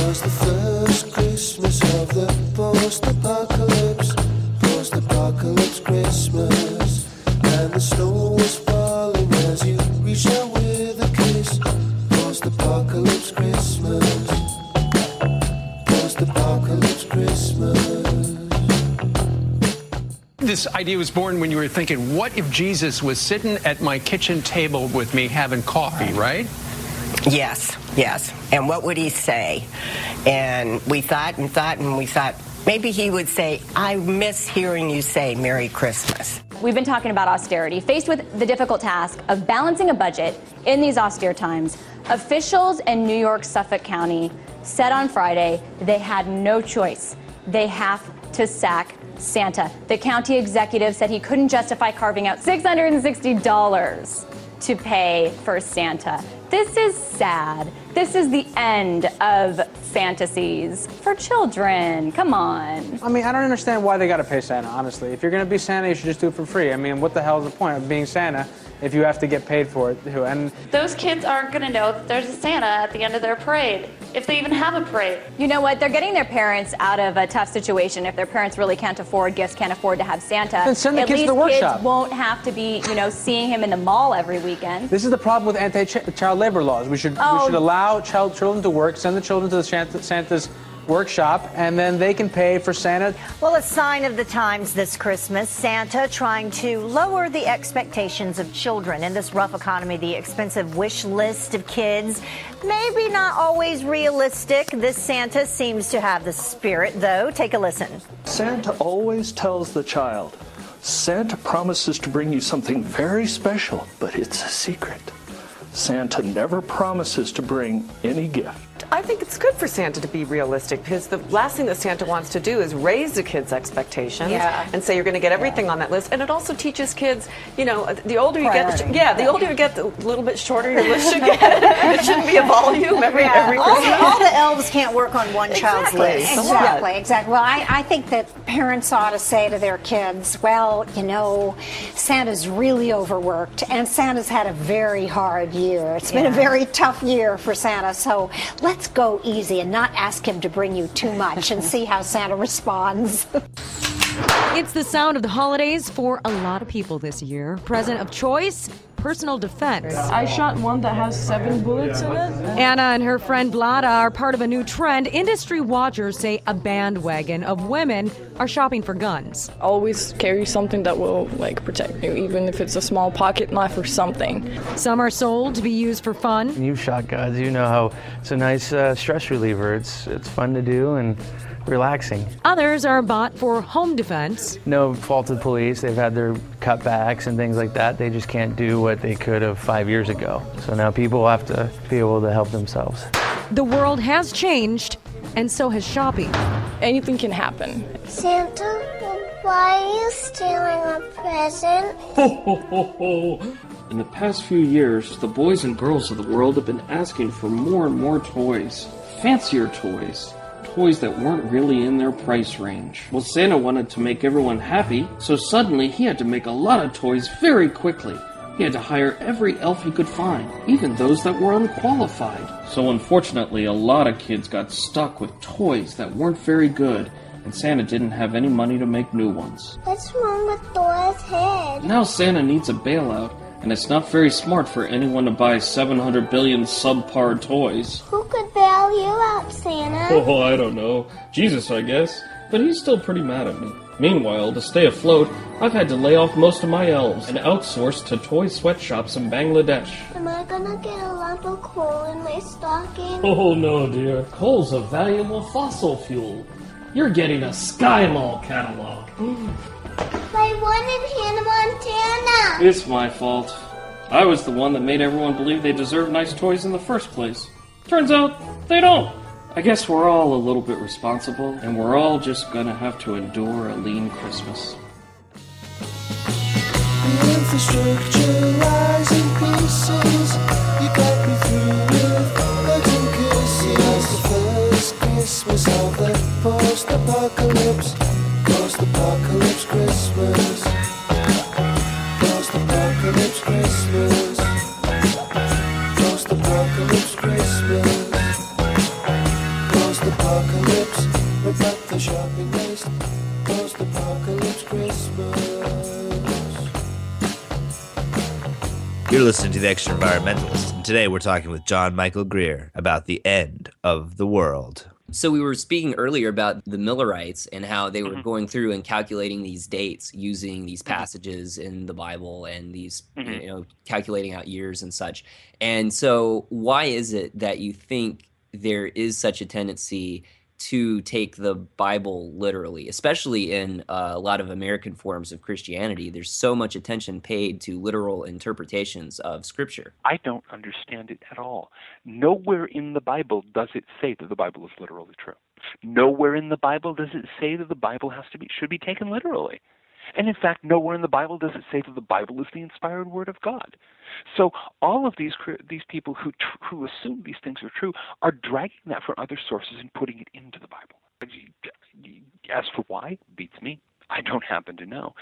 Was the first Christmas of the post-apocalypse, post-apocalypse This idea was born when you were thinking, what if Jesus was sitting at my kitchen table with me having coffee, right? Yes, yes. And what would he say? And we thought and thought and we thought maybe he would say, I miss hearing you say Merry Christmas. We've been talking about austerity. Faced with the difficult task of balancing a budget in these austere times, officials in New York Suffolk County said on Friday they had no choice. They have to sack Santa. The county executive said he couldn't justify carving out $660 to pay for Santa. This is sad. This is the end of fantasies for children. Come on. I mean, I don't understand why they got to pay Santa, honestly. If you're to be Santa, you should just do it for free. I mean, what the hell is the point of being Santa if you have to get paid for it? too? And Those kids aren't going to know that there's a Santa at the end of their parade, if they even have a parade. You know what? They're getting their parents out of a tough situation. If their parents really can't afford gifts, can't afford to have Santa, Then send the at kids to least the workshop. kids won't have to be, you know, seeing him in the mall every weekend. this is the problem with anti-child labor laws. We should we Oh. should allow child children to work, send the children to the Santa, Santa's workshop, and then they can pay for Santa. Well, a sign of the times this Christmas, Santa trying to lower the expectations of children in this rough economy, the expensive wish list of kids. Maybe not always realistic. This Santa seems to have the spirit, though. Take a listen. Santa always tells the child, Santa promises to bring you something very special, but it's a secret. Santa never promises to bring any gift. I think it's good for Santa to be realistic because the last thing that Santa wants to do is raise the kids' expectations Yeah. and say you're going to get everything on that list. And it also teaches kids, you know, the older you Priority. get, yeah, the older you get, the little bit shorter your list should get. it shouldn't be a volume every every all, the, all the elves can't work on one child's Exactly. list. Exactly, exactly. Well, I, I think that parents ought to say to their kids, well, you know, Santa's really overworked, and Santa's had a very hard year. It's been a very tough year for Santa, so let's go easy and not ask him to bring you too much and see how Santa responds. It's the sound of the holidays for a lot of people this year. Present of choice personal defense. I shot one that has seven bullets in it. Anna and her friend Vlada are part of a new trend. Industry watchers say a bandwagon of women are shopping for guns. Always carry something that will like protect you, even if it's a small pocket knife or something. Some are sold to be used for fun. You've shot guns, you know how it's a nice uh, stress reliever. It's it's fun to do and relaxing. Others are bought for home defense. No fault of the police. They've had their cutbacks and things like that. They just can't do what they could have five years ago. So now people have to be able to help themselves. The world has changed, and so has shopping. Anything can happen. Santa, why are you stealing a present? Ho, ho, ho, ho. In the past few years, the boys and girls of the world have been asking for more and more toys, fancier toys, toys that weren't really in their price range. Well, Santa wanted to make everyone happy, so suddenly he had to make a lot of toys very quickly. He had to hire every elf he could find, even those that were unqualified. So unfortunately, a lot of kids got stuck with toys that weren't very good, and Santa didn't have any money to make new ones. What's wrong with Dora's head? Now Santa needs a bailout, and it's not very smart for anyone to buy 700 billion subpar toys. Who could bail you out, Santa? Oh, I don't know. Jesus, I guess. But he's still pretty mad at me. Meanwhile, to stay afloat, I've had to lay off most of my elves and outsource to toy sweatshops in Bangladesh. Am I gonna get a lump of coal in my stocking? Oh no, dear. Coal's a valuable fossil fuel. You're getting a Sky Mall catalog. I wanted Hannah Montana. It's my fault. I was the one that made everyone believe they deserved nice toys in the first place. Turns out they don't. I guess we're all a little bit responsible, and we're all just gonna have to endure a lean Christmas. The infrastructure lies in pieces. You got me through with hugs and kisses. The first Christmas of the post-apocalypse, post-apocalypse Christmas, post-apocalypse Christmas, post-apocalypse Christmas, post-apocalypse. Rip up the shopping list. Post-apocalypse Christmas. You're listening to The Extraenvironmentalist, and today we're talking with John Michael Greer about the end of the world. So we were speaking earlier about the Millerites and how they were Mm-hmm. going through and calculating these dates using these passages in the Bible and these Mhm. you know calculating out years and such. And so why is it that you think there is such a tendency to take the Bible literally, especially in uh, a lot of American forms of Christianity? There's so much attention paid to literal interpretations of scripture. I don't understand it at all. Nowhere in the Bible does it say that the Bible is literally true. Nowhere in the Bible does it say that the Bible has to be should be taken literally. And in fact, nowhere in the Bible does it say that the Bible is the inspired word of God. So all of these these people who tr- who assume these things are true are dragging that from other sources and putting it into the Bible. As for why, beats me. I don't happen to know,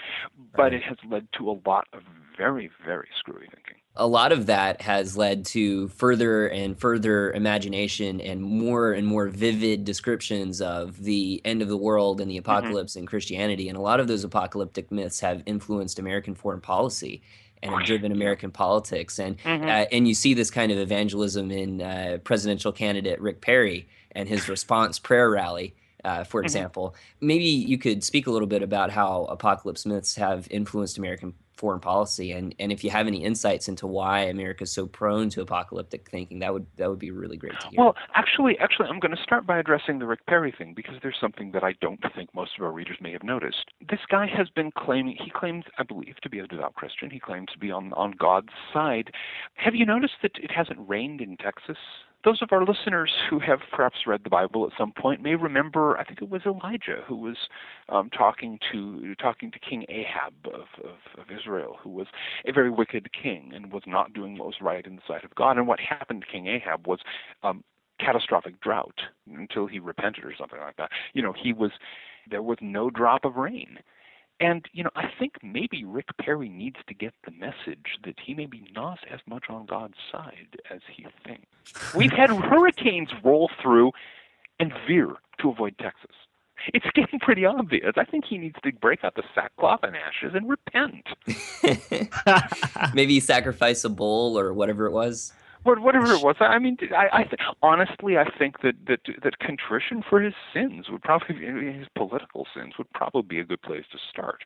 but it has led to a lot of very very screwy thinking. a lot of that has led to further and further imagination and more and more vivid descriptions of the end of the world and the mm-hmm. apocalypse in Christianity. And a lot of those apocalyptic myths have influenced American foreign policy and have driven American politics. And Mhm. uh, and you see this kind of evangelism in uh, presidential candidate Rick Perry and his response prayer rally. Uh, for Mhm. example, maybe you could speak a little bit about how apocalypse myths have influenced American foreign policy, and, and if you have any insights into why America is so prone to apocalyptic thinking, that would that would be really great to hear. Well, actually, actually, I'm going to start by addressing the Rick Perry thing because there's something that I don't think most of our readers may have noticed. This guy has been claiming he claims, I believe, to be a devout Christian. He claims to be on on God's side. Have you noticed that it hasn't rained in Texas? Those of our listeners who have perhaps read the Bible at some point may remember. I think it was Elijah who was um, talking to talking to King Ahab of, of, of Israel, who was a very wicked king and was not doing what was right in the sight of God. And what happened to King Ahab was um, catastrophic drought until he repented or something like that. You know, he was there was no drop of rain. And you know, I think maybe Rick Perry needs to get the message that he may be not as much on God's side as he thinks. We've had hurricanes roll through and veer to avoid Texas. It's getting pretty obvious. I think he needs to break out the sackcloth and ashes and repent. Maybe sacrifice a bull or whatever it was. What, whatever it was, I mean, I, I th- honestly, I think that, that that contrition for his sins would probably be, his political sins would probably be a good place to start.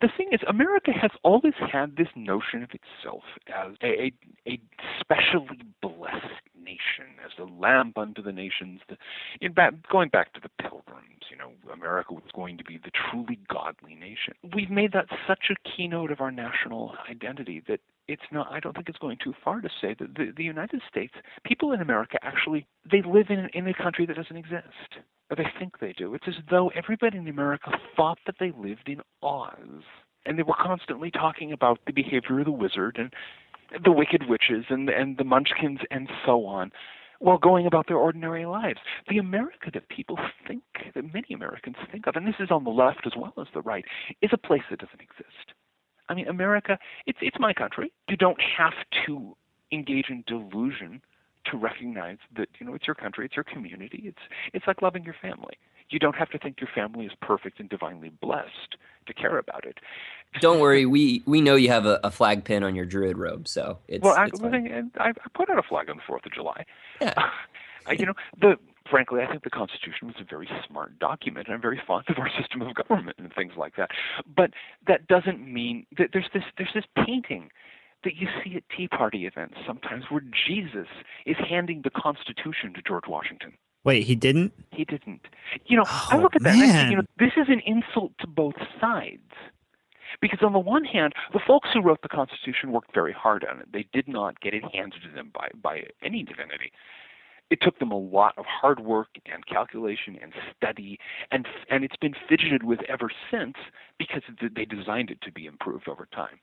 The thing is, America has always had this notion of itself as a, a, a specially blessed nation, as the lamp unto the nations. The, in back, going back to the Pilgrims, you know, America was going to be the truly godly nation. We've made that such a keynote of our national identity that it's not. I don't think it's going too far to say that the, the United States, people in America, actually they live in in a country that doesn't exist or they think they do. It's as though everybody in America thought that they lived in Oz. And they were constantly talking about the behavior of the wizard and the wicked witches and, and the munchkins and so on while going about their ordinary lives. The America that people think, that many Americans think of, and this is on the left as well as the right, is a place that doesn't exist. I mean, America, it's, it's my country. You don't have to engage in delusion to recognize that you know it's your country, it's your community. It's it's like loving your family. You don't have to think your family is perfect and divinely blessed to care about it. Don't worry, we we know you have a, a flag pin on your druid robe, so it's. well, I, it's well, fine. and I, I put out a flag on the Fourth of July. Yeah. I, you know, the frankly, I think the Constitution was a very smart document, and I'm very fond of our system of government and things like that. But that doesn't mean that there's this there's this painting that you see at Tea Party events sometimes where Jesus is handing the Constitution to George Washington. Wait, he didn't? He didn't. You know, I oh, look at that and I think, you know, this is an insult to both sides. Because on the one hand, the folks who wrote the Constitution worked very hard on it. They did not get it handed to them by, by any divinity. It took them a lot of hard work and calculation and study, and and it's been fidgeted with ever since because they designed it to be improved over time.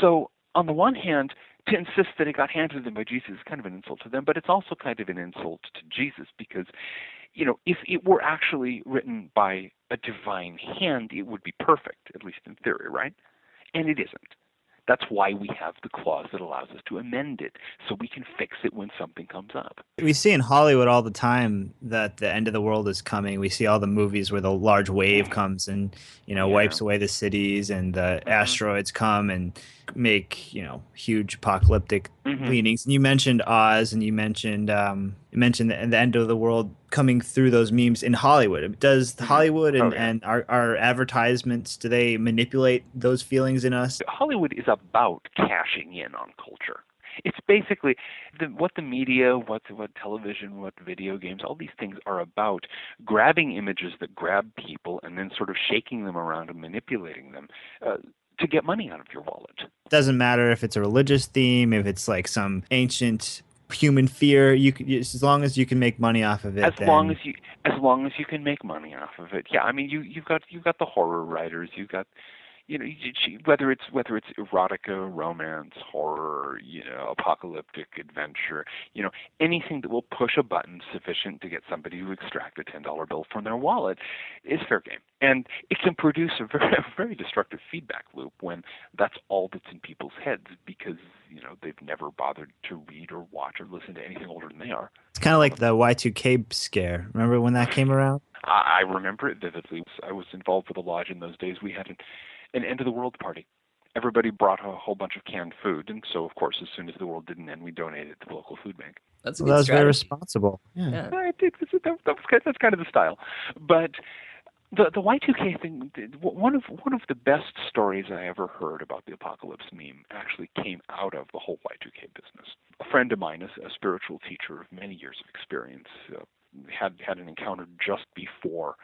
So on the one hand, to insist that it got handed to them by Jesus is kind of an insult to them, but it's also kind of an insult to Jesus because, you know, if it were actually written by a divine hand, it would be perfect, at least in theory, right? And it isn't. That's why we have the clause that allows us to amend it, so we can fix it when something comes up. We see in Hollywood all the time that the end of the world is coming. We see all the movies where the large wave mm-hmm. comes and you know wipes away the cities, and the mm-hmm. asteroids come and make you know huge apocalyptic Mhm. leanings. And you mentioned Oz, and you mentioned um, you mentioned the, the end of the world coming through those memes in Hollywood. Does Hollywood and, and our, our advertisements do they manipulate those feelings in us? Hollywood is about cashing in on culture. It's basically the, what the media, what what television, what video games, all these things are about grabbing images that grab people and then sort of shaking them around and manipulating them uh, to get money out of your wallet. doesn't matter if it's a religious theme, if it's like some ancient human fear. You can, as long as you can make money off of it. as then- long as you as long as you can make money off of it yeah i mean you you've got you've got the horror writers you've got you know whether it's whether it's erotica romance horror you know apocalyptic adventure you know anything that will push a button sufficient to get somebody to extract a ten dollar bill from their wallet is fair game and it can produce a very a very destructive feedback loop when that's all that's in people's heads because you know they've never bothered to read or watch or listen to anything older than they are it's kind of like the Y2K scare. Remember when that came around? I I remember it vividly. I was involved with a lodge in those days. We had an, an end of the world party. Everybody brought a whole bunch of canned food, and so of course, as soon as the world didn't end, we donated it to the local food bank. That's Well, that was very responsible. Yeah. I did. That, that was that's kind of the style. But the the Y2K thing, one of one of the best stories I ever heard about the apocalypse meme actually came out of the whole Y2K business. A friend of mine, a, a spiritual teacher of many years of experience, uh, had had an encounter just before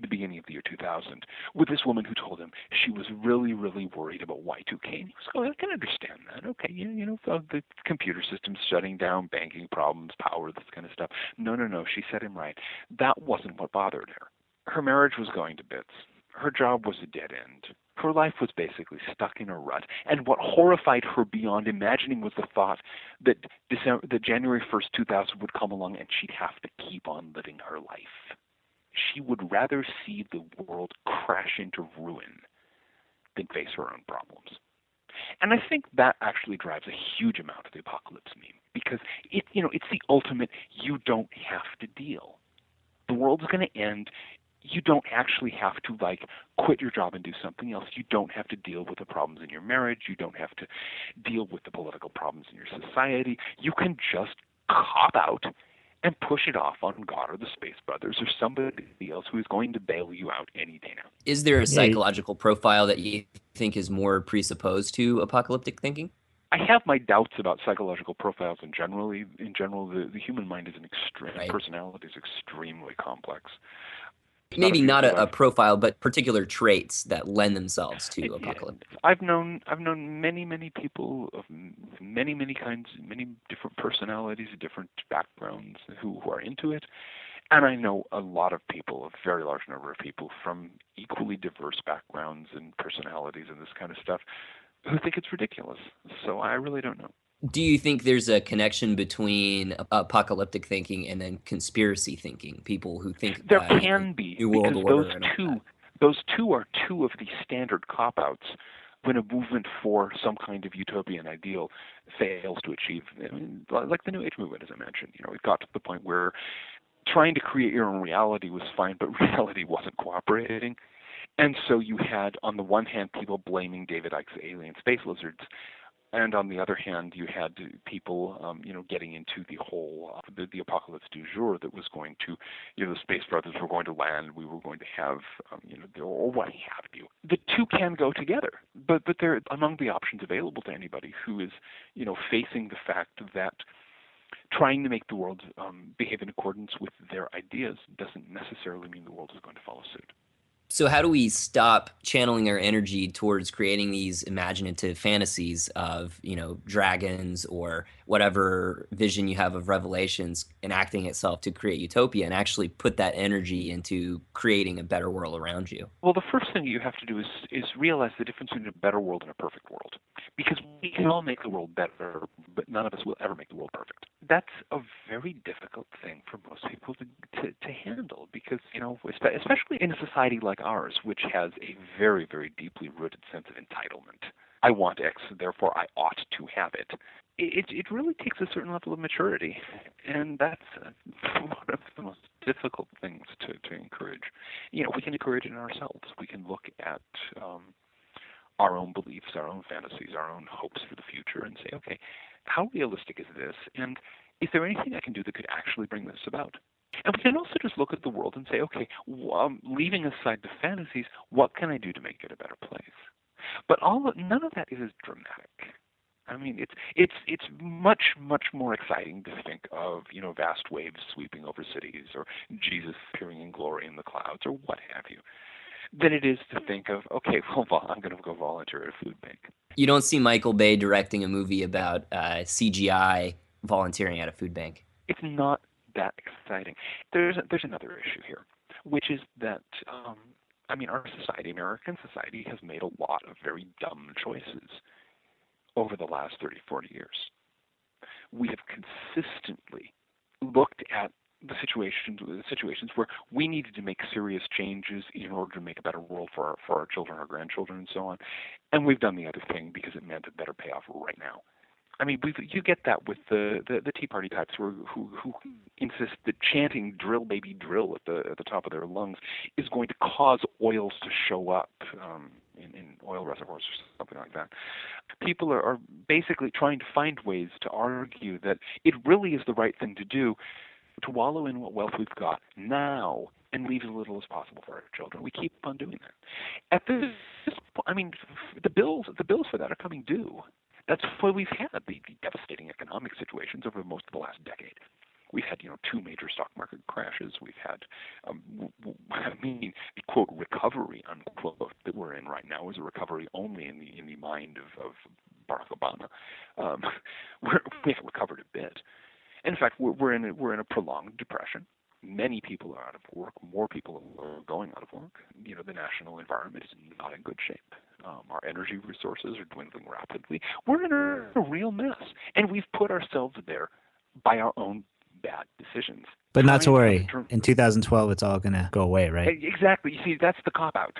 the beginning of the year 2000 with this woman who told him she was really, really worried about Y2K. And he was going, oh, I can understand that. Okay, you, you know, the, the computer systems shutting down, banking problems, power, this kind of stuff. No, no, no. She set him right. That wasn't what bothered her. Her marriage was going to bits. Her job was a dead end. Her life was basically stuck in a rut. And what horrified her beyond imagining was the thought that December, that January 1st, 2000 would come along and she'd have to keep on living her life she would rather see the world crash into ruin than face her own problems. And I think that actually drives a huge amount of the apocalypse meme because it, you know, it's the ultimate you don't have to deal. The world's going to end. you don't actually have to like quit your job and do something else. You don't have to deal with the problems in your marriage. You don't have to deal with the political problems in your society. You can just cop out and push it off on God or the Space Brothers or somebody else who is going to bail you out any day now. Is there a psychological profile that you think is more presupposed to apocalyptic thinking? I have my doubts about psychological profiles in general. In general, the, the human mind is an extreme personality is extremely complex. Maybe a not a, a profile, but particular traits that lend themselves to apocalyptic. I've known I've known many many people of m- many many kinds, many different personalities, different backgrounds who, who are into it, and I know a lot of people, a very large number of people from equally diverse backgrounds and personalities and this kind of stuff, who think it's ridiculous. So I really don't know. Do you think there's a connection between apocalyptic thinking and then conspiracy thinking? People who think There can be New World because Order those two those two are two of the standard cop outs when a movement for some kind of utopian ideal fails to achieve I mean, like the new age movement as I mentioned, you know, it got to the point where trying to create your own reality was fine, but reality wasn't cooperating. And so you had on the one hand people blaming David Icke's alien space lizards and on the other hand, you had people, um, you know, getting into the whole uh, the, the apocalypse du jour that was going to, you know, the space brothers were going to land, we were going to have, um, you know, the, or what have you. The two can go together, but but they're among the options available to anybody who is, you know, facing the fact that trying to make the world um, behave in accordance with their ideas doesn't necessarily mean the world is going to follow suit. So how do we stop channeling our energy towards creating these imaginative fantasies of, you know, dragons or whatever vision you have of revelations enacting itself to create utopia and actually put that energy into creating a better world around you? Well, the first thing you have to do is is realize the difference between a better world and a perfect world, because we can all make the world better, but none of us will ever make the world perfect. That's a very difficult thing for most people to to, to handle, because you know, especially in a society like ours, which has a very very deeply rooted sense of entitlement. I want X, therefore I ought to have it. It it really takes a certain level of maturity, and that's uh, one of the most difficult things to to encourage. You know, we can encourage it in ourselves. We can look at um, our own beliefs, our own fantasies, our own hopes for the future, and say, okay, how realistic is this? And is there anything I can do that could actually bring this about? And we can also just look at the world and say, okay, um, leaving aside the fantasies, what can I do to make it a better place? But all none of that is as dramatic. I mean, it's it's it's much much more exciting to think of you know vast waves sweeping over cities or Jesus appearing in glory in the clouds or what have you, than it is to think of okay, well I'm going to go volunteer at a food bank. You don't see Michael Bay directing a movie about uh, CGI volunteering at a food bank. It's not that exciting. There's there's another issue here, which is that um, I mean our society, American society, has made a lot of very dumb choices over the last 30, 40 years. We have consistently looked at the situations the situations where we needed to make serious changes in order to make a better world for our for our children, our grandchildren, and so on. And we've done the other thing because it meant a better payoff right now. I mean, you get that with the, the the Tea Party types who who who insist that chanting "drill, baby, drill" at the at the top of their lungs is going to cause oils to show up um, in, in oil reservoirs or something like that. People are, are basically trying to find ways to argue that it really is the right thing to do to wallow in what wealth we've got now and leave as little as possible for our children. We keep on doing that. At this, point, I mean, the bills the bills for that are coming due. That's why we've had the, the devastating economic situations over most of the last decade. We've had, you know, two major stock market crashes. We've had, um, I mean, the quote recovery unquote that we're in right now is a recovery only in the in the mind of, of Barack Obama. Um, we're, we haven't recovered a bit. In fact, we're, we're in a, we're in a prolonged depression. Many people are out of work. More people are going out of work. You know, the national environment is not in good shape. Um, our energy resources are dwindling rapidly. We're in a, a real mess, and we've put ourselves there by our own bad decisions. But not to worry. In 2012, it's all gonna go away, right? Exactly. You see, that's the cop out.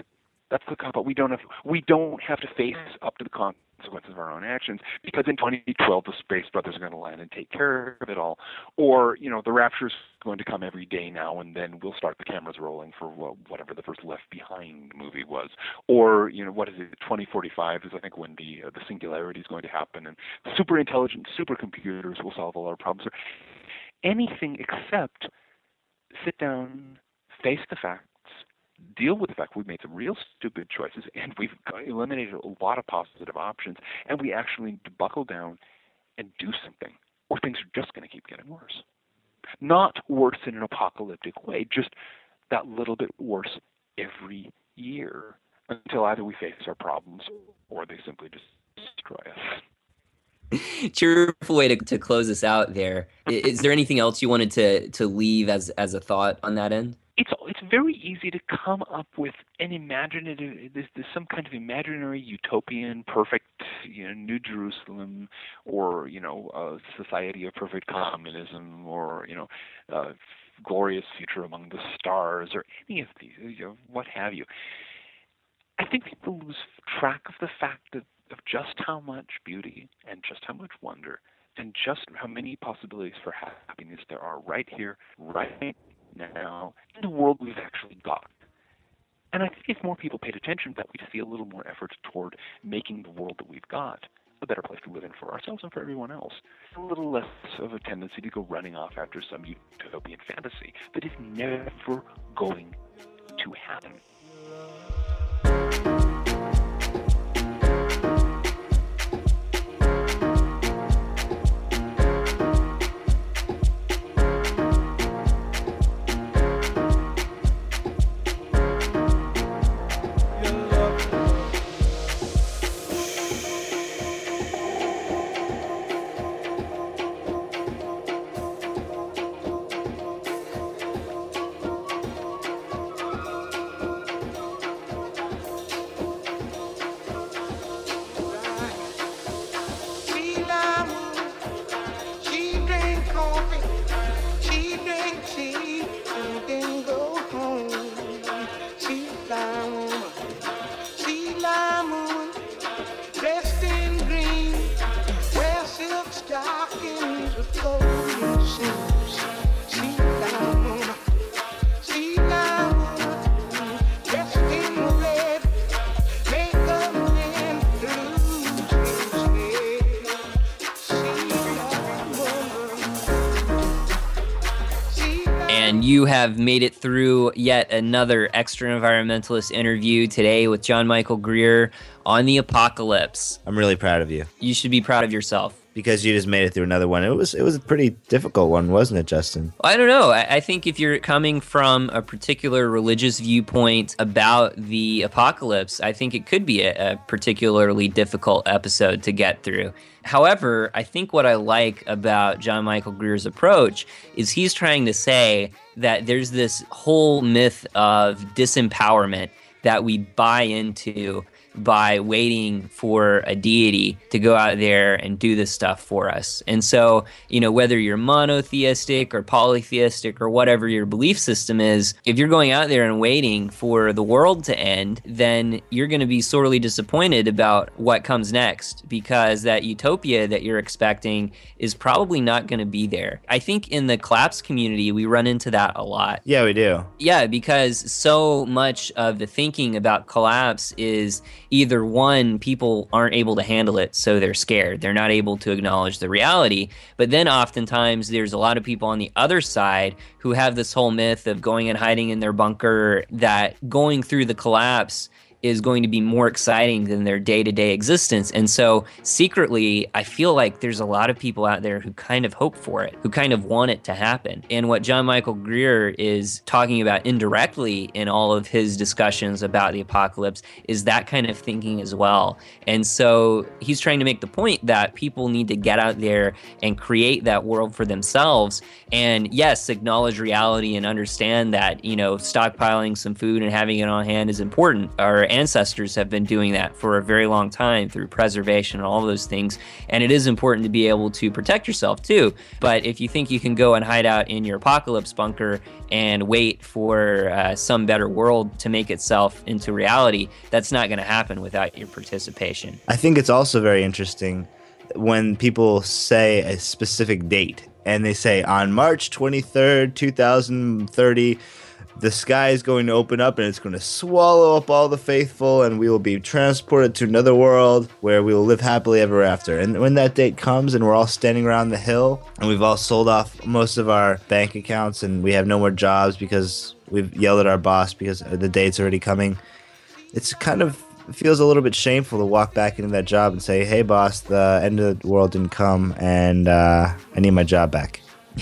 That's the cop out. We don't have we don't have to face up to the consequences of our own actions because in 2012 the Space Brothers are going to land and take care of it all, or you know the Rapture's going to come every day now and then we'll start the cameras rolling for well, whatever the first Left Behind movie was, or you know what is it 2045 is I think when the uh, the singularity is going to happen and super intelligent supercomputers will solve all our problems. Anything except sit down, face the facts, deal with the fact we've made some real stupid choices and we've eliminated a lot of positive options, and we actually need to buckle down and do something, or things are just going to keep getting worse. Not worse in an apocalyptic way, just that little bit worse every year until either we face our problems or they simply just destroy us. cheerful way to, to close us out there. Is, there anything else you wanted to to leave as as a thought on that end? it's it's very easy to come up with an imaginative there's, there's some kind of imaginary utopian perfect you know new jerusalem or you know a society of perfect communism or you know glorious future among the stars or any of these you know, what have you i think people lose track of the fact that of just how much beauty and just how much wonder and just how many possibilities for happiness there are right here right now in the world we've actually got. And I think if more people paid attention to that, we'd see a little more effort toward making the world that we've got a better place to live in for ourselves and for everyone else. A little less of a tendency to go running off after some utopian fantasy that is never going to happen. Have made it through yet another Extraenvironmentalist interview today with John Michael Greer on the apocalypse. I'm really proud of you You should be proud of yourself. Because you just made it through another one. It was it was a pretty difficult one, wasn't it, Justin? I don't know. I, I think if you're coming from a particular religious viewpoint about the apocalypse, I think it could be a, a particularly difficult episode to get through. However, I think what I like about John Michael Greer's approach is he's trying to say that there's this whole myth of disempowerment that we buy into by waiting for a deity to go out there and do this stuff for us. And so, you know, whether you're monotheistic or polytheistic or whatever your belief system is, if you're going out there and waiting for the world to end, then you're going to be sorely disappointed about what comes next because that utopia that you're expecting is probably not going to be there. I think in the collapse community, we run into that a lot. Yeah, we do. Yeah, because so much of the thinking about collapse is either one, people aren't able to handle it, so they're scared. They're not able to acknowledge the reality. But then oftentimes there's a lot of people on the other side who have this whole myth of going and hiding in their bunker, that going through the collapse is going to be more exciting than their day to day existence. And so, secretly, I feel like there's a lot of people out there who kind of hope for it, who kind of want it to happen. And what John Michael Greer is talking about indirectly in all of his discussions about the apocalypse is that kind of thinking as well. And so, he's trying to make the point that people need to get out there and create that world for themselves. And yes, acknowledge reality and understand that, you know, stockpiling some food and having it on hand is important, or ancestors have been doing that for a very long time through preservation and all those things. And it is important to be able to protect yourself too. But if you think you can go and hide out in your apocalypse bunker and wait for uh, some better world to make itself into reality, that's not going to happen without your participation. I think it's also very interesting when people say a specific date and they say on March 23rd, 2030, the sky is going to open up and it's going to swallow up all the faithful and we will be transported to another world where we will live happily ever after. And when that date comes and we're all standing around the hill and we've all sold off most of our bank accounts and we have no more jobs because we've yelled at our boss because the date's already coming, it's kind of feels a little bit shameful to walk back into that job and say, "Hey, boss, the end of the world didn't come, and uh, I need my job back."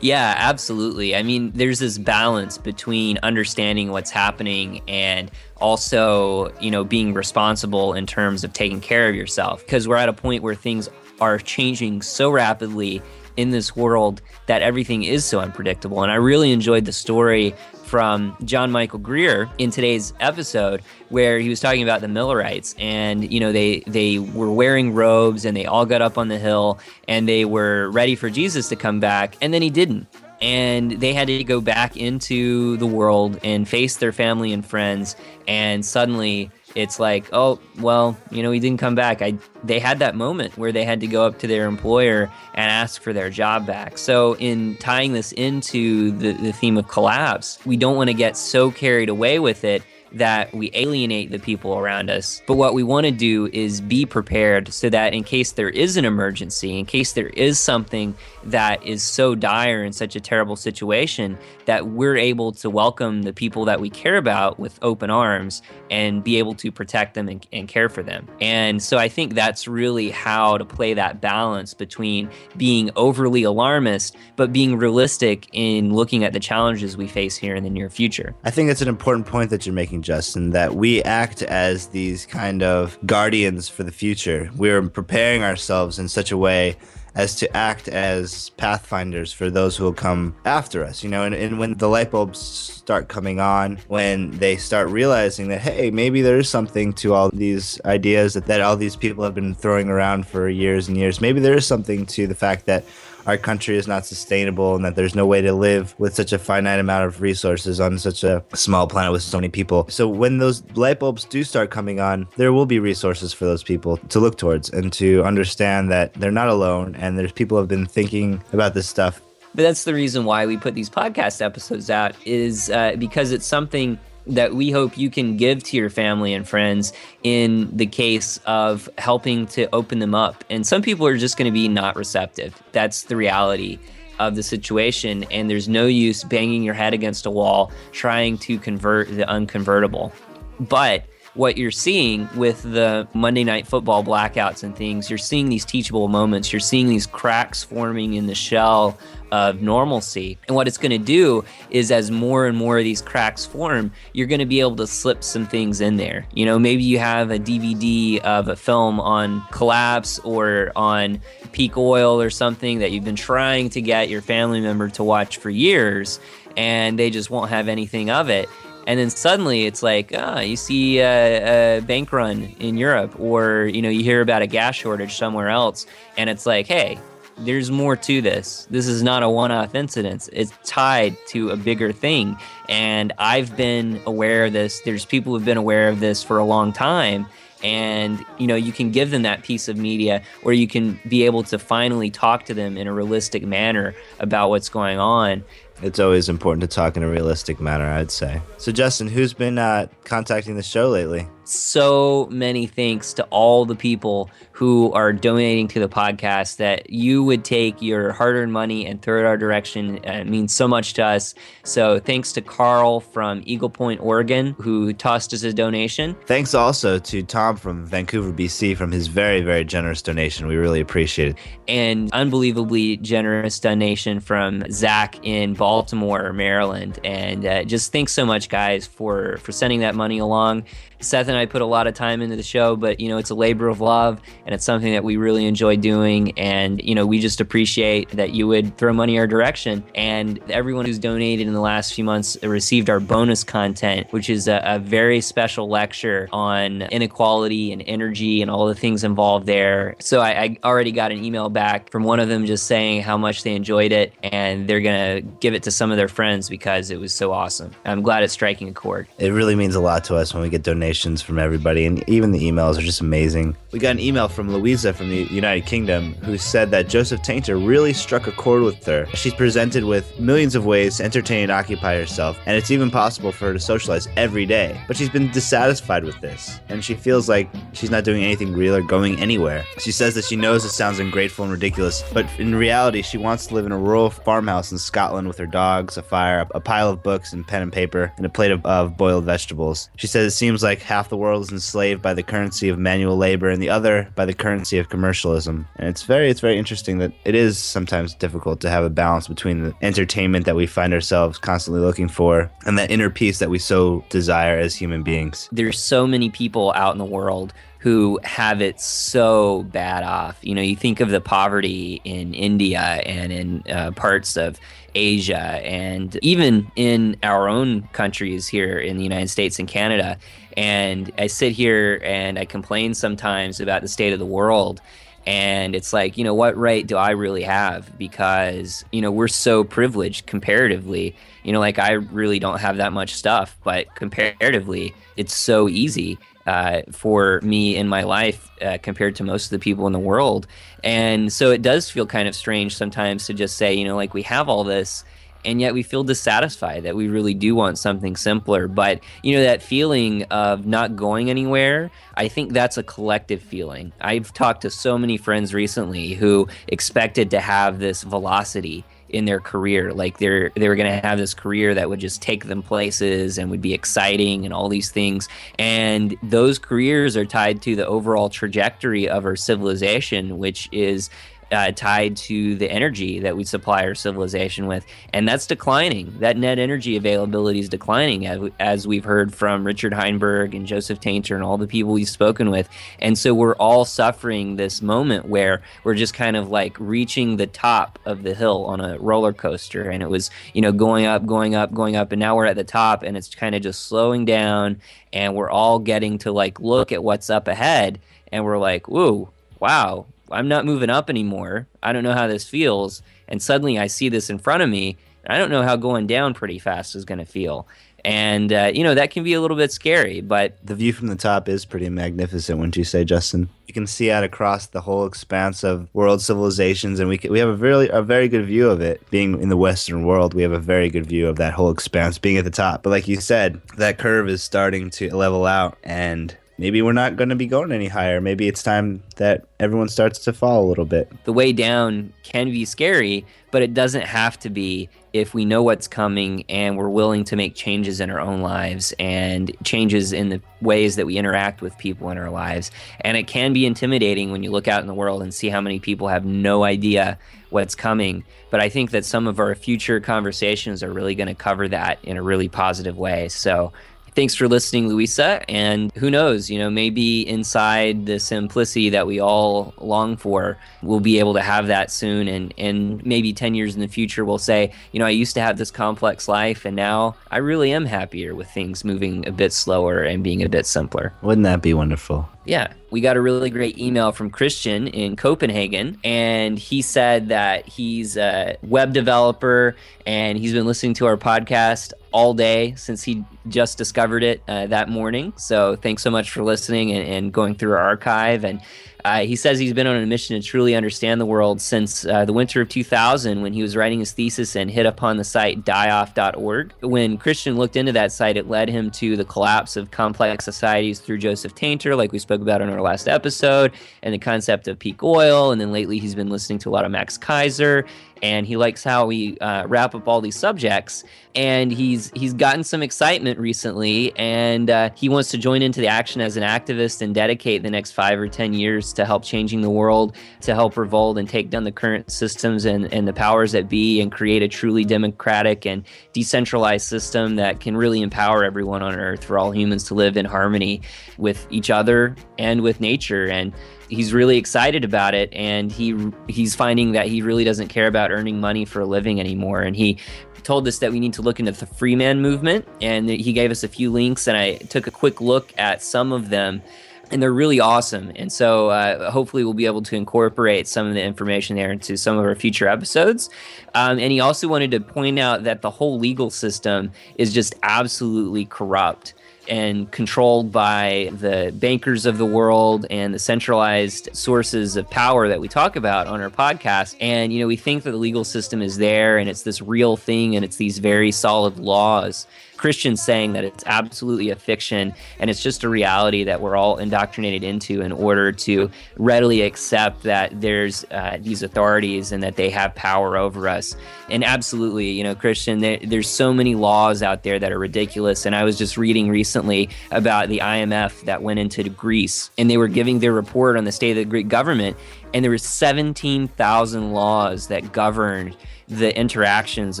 yeah, absolutely. I mean, there's this balance between understanding what's happening and also, you know, being responsible in terms of taking care of yourself because we're at a point where things are changing so rapidly in this world that everything is so unpredictable. And I really enjoyed the story from John Michael Greer in today's episode where he was talking about the Millerites. And you know they they were wearing robes and they all got up on the hill and they were ready for Jesus to come back. And then he didn't. And they had to go back into the world and face their family and friends. And suddenly it's like, oh, well, you know, he didn't come back. I they had that moment where they had to go up to their employer and ask for their job back. So in tying this into the, the theme of collapse, we don't want to get so carried away with it that we alienate the people around us. But what we want to do is be prepared so that in case there is an emergency, in case there is something that is so dire in such a terrible situation, that we're able to welcome the people that we care about with open arms and be able to protect them and, and care for them. And so I think that's really how to play that balance between being overly alarmist, but being realistic in looking at the challenges we face here in the near future. I think it's an important point that you're making, Justin, that we act as these kind of guardians for the future. We're preparing ourselves in such a way as to act as pathfinders for those who will come after us, you know, and, and when the light bulbs start coming on, when they start realizing that, hey, maybe there is something to all these ideas that, that all these people have been throwing around for years and years. Maybe there is something to the fact that our country is not sustainable and that there's no way to live with such a finite amount of resources on such a small planet with so many people. So when those light bulbs do start coming on, there will be resources for those people to look towards and to understand that they're not alone and there's people have been thinking about this stuff but that's the reason why we put these podcast episodes out is uh, because it's something that we hope you can give to your family and friends in the case of helping to open them up. And some people are just going to be not receptive. That's the reality of the situation. And there's no use banging your head against a wall trying to convert the unconvertible. But what you're seeing with the Monday night football blackouts and things, you're seeing these teachable moments. You're seeing these cracks forming in the shell of normalcy. And what it's going to do is, as more and more of these cracks form, you're going to be able to slip some things in there. You know, maybe you have a DVD of a film on collapse or on peak oil or something that you've been trying to get your family member to watch for years, and they just won't have anything of it and then suddenly it's like ah, you see a, a, bank run in Europe, or you know you hear about a gas shortage somewhere else, and it's like, hey, there's more to this. This is not a one-off incident. It's tied to a bigger thing, and I've been aware of this. There's people who've been aware of this for a long time. And you know, you can give them that piece of media, or you can be able to finally talk to them in a realistic manner about what's going on it's always important to talk in a realistic manner, I'd say. So, Justin, who's been uh, contacting the show lately? So many thanks to all the people who are donating to the podcast that you would take your hard earned money and throw it our direction. It means so much to us. So, thanks to Carl from Eagle Point, Oregon, who tossed us a donation. Thanks also to Tom from Vancouver, BC, from his very, very generous donation. We really appreciate it. And unbelievably generous donation from Zach in Baltimore, Maryland. And uh, just thanks so much, guys, for, for sending that money along. Seth and I put a lot of time into the show, but you know, it's a labor of love and it's something that we really enjoy doing. And you know, we just appreciate that you would throw money our direction. And everyone who's donated in the last few months received our bonus content, which is a, a very special lecture on inequality and energy and all the things involved there. So I, I already got an email back from one of them just saying how much they enjoyed it and they're gonna give it to some of their friends because it was so awesome. I'm glad it's striking a chord. It really means a lot to us when we get donations from everybody, and even the emails are just amazing. We got an email from Louisa from the United Kingdom who said that Joseph Tainter really struck a chord with her. She's presented with millions of ways to entertain and occupy herself, and it's even possible for her to socialize every day. But she's been dissatisfied with this, and she feels like she's not doing anything real or going anywhere. She says that she knows it sounds ungrateful and ridiculous, but in reality, she wants to live in a rural farmhouse in Scotland with her dogs, a fire, a pile of books and pen and paper, and a plate of, of boiled vegetables. She says it seems like half the world is enslaved by the currency of manual labor and the other by the currency of commercialism. And it's very it's very interesting that it is sometimes difficult to have a balance between the entertainment that we find ourselves constantly looking for and that inner peace that we so desire as human beings. There's so many people out in the world who have it so bad off. You know, you think of the poverty in India and in uh, parts of Asia and even in our own countries here in the United States and Canada. And I sit here and I complain sometimes about the state of the world. And it's like, you know, what right do I really have? Because, you know, we're so privileged comparatively. You know, like I really don't have that much stuff, but comparatively, it's so easy uh, for me in my life uh, compared to most of the people in the world. And so it does feel kind of strange sometimes to just say, you know, like we have all this and yet we feel dissatisfied that we really do want something simpler. But you know that feeling of not going anywhere i think that's a collective feeling. I've talked to so many friends recently who expected to have this velocity in their career like they're they were going to have this career that would just take them places and would be exciting and all these things. And those careers are tied to the overall trajectory of our civilization which is uh, tied to the energy that we supply our civilization with, and that's declining. That net energy availability is declining, as, we've heard from Richard Heinberg and Joseph Tainter and all the people we've spoken with. And so we're all suffering this moment where we're just kind of like reaching the top of the hill on a roller coaster, and it was you know going up, going up, going up, and now we're at the top, and it's kind of just slowing down, and we're all getting to like look at what's up ahead, and we're like, whoa, wow I'm not moving up anymore. I don't know how this feels. And suddenly I see this in front of me. I don't know how going down pretty fast is going to feel. And, uh, you know, that can be a little bit scary, but. The view from the top is pretty magnificent, wouldn't you say, Justin? You can see out across the whole expanse of world civilizations, and we, can, we have a very, a very good view of it. Being in the Western world, we have a very good view of that whole expanse being at the top. But like you said, that curve is starting to level out, and maybe we're not going to be going any higher. Maybe it's time that everyone starts to fall a little bit. The way down can be scary, but it doesn't have to be if we know what's coming and we're willing to make changes in our own lives and changes in the ways that we interact with people in our lives. And it can be intimidating when you look out in the world and see how many people have no idea what's coming. But I think that some of our future conversations are really going to cover that in a really positive way. So thanks for listening, Louisa. And who knows, you know, maybe inside the simplicity that we all long for, we'll be able to have that soon. And, and maybe 10 years in the future, we'll say, you know, I used to have this complex life, and now I really am happier with things moving a bit slower and being a bit simpler. Wouldn't that be wonderful? Yeah, we got a really great email from Christian in Copenhagen, and he said that he's a web developer and he's been listening to our podcast all day since he just discovered it uh, that morning. So thanks so much for listening and, and going through our archive. And uh, he says he's been on a mission to truly understand the world since uh, the winter of 2000 when he was writing his thesis and hit upon the site dieoff.org. When Christian looked into that site, it led him to the collapse of complex societies through Joseph Tainter, like we spoke about in our last episode, and the concept of peak oil. And then lately, he's been listening to a lot of Max Keiser and he likes how we uh, wrap up all these subjects. And he's he's gotten some excitement recently, and uh, he wants to join into the action as an activist and dedicate the next five or ten years to help changing the world, to help revolt and take down the current systems and, and the powers that be and create a truly democratic and decentralized system that can really empower everyone on earth for all humans to live in harmony with each other and with nature. And he's really excited about it. And he he's finding that he really doesn't care about earning money for a living anymore. And he told us that we need to look into the free man movement. And he gave us a few links. And i took a quick look at some of them and they're really awesome and so uh, hopefully we'll be able to incorporate some of the information there into some of our future episodes um, and he also wanted to point out that the whole legal system is just absolutely corrupt and controlled by the bankers of the world and the centralized sources of power that we talk about on our podcast. And, you know, we think that the legal system is there and it's this real thing and it's these very solid laws. Christians saying that it's absolutely a fiction and it's just a reality that we're all indoctrinated into in order to readily accept that there's uh, these authorities and that they have power over us. And absolutely, you know, Christian, there, there's so many laws out there that are ridiculous. And I was just reading recently about the IMF that went into Greece and they were giving their report on the state of the Greek government, and there was 17,000 laws that governed the interactions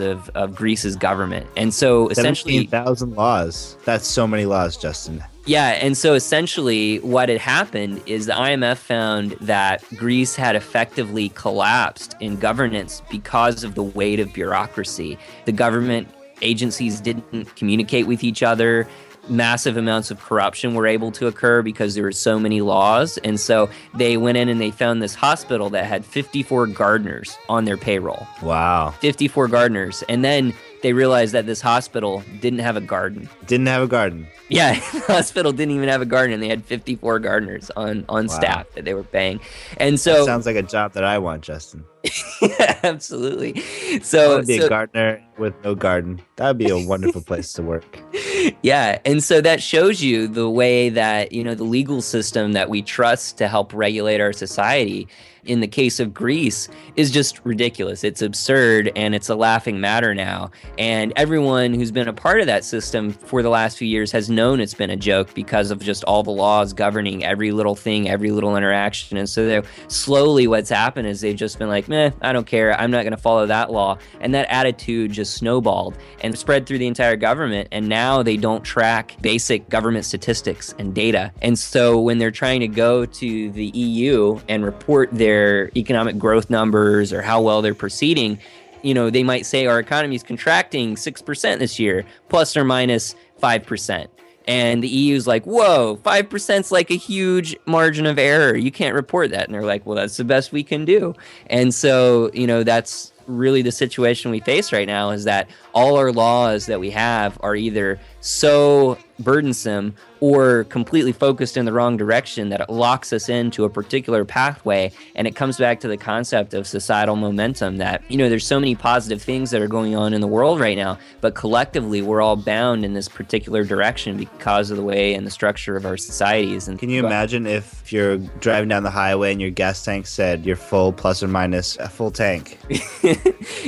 of, of Greece's government. And so essentially thousand laws. That's so many laws, Justin. yeah, and so essentially what had happened is the IMF found that Greece had effectively collapsed in governance because of the weight of bureaucracy. The government agencies didn't communicate with each other. Massive amounts of corruption were able to occur because there were so many laws. And so they went in and they found this hospital that had 54 gardeners on their payroll. Wow. 54 gardeners. And then they realized that this hospital didn't have a garden. Didn't have a garden. Yeah, the hospital didn't even have a garden, and they had 54 gardeners on on Wow. staff that they were paying. And so That sounds like a job that I want, Justin. absolutely. I So, be so a gardener with no garden. That would be a wonderful place to work. yeah, and so that shows you the way that you know the legal system that we trust to help regulate our society. In the case of Greece, is just ridiculous. It's absurd and it's a laughing matter now. And everyone who's been a part of that system for the last few years has known it's been a joke because of just all the laws governing every little thing, every little interaction. And so slowly what's happened is they've just been like, meh, I don't care. I'm not going to follow that law. And that attitude just snowballed and spread through the entire government. And now they don't track basic government statistics and data. And so when they're trying to go to the EU and report their economic growth numbers or how well they're proceeding, you know, they might say our economy is contracting 6% this year, plus or minus 5%. And the EU's like, whoa, 5% is like a huge margin of error. You can't report that. And they're like, well, that's the best we can do. And so, you know, that's really the situation we face right now is that all our laws that we have are either so burdensome or completely focused in the wrong direction that it locks us into a particular pathway and it comes back to the concept of societal momentum that you know there's so many positive things that are going on in the world right now but collectively we're all bound in this particular direction because of the way and the structure of our societies and Can you imagine if you're driving down the highway and your gas tank said you're full plus or minus a full tank?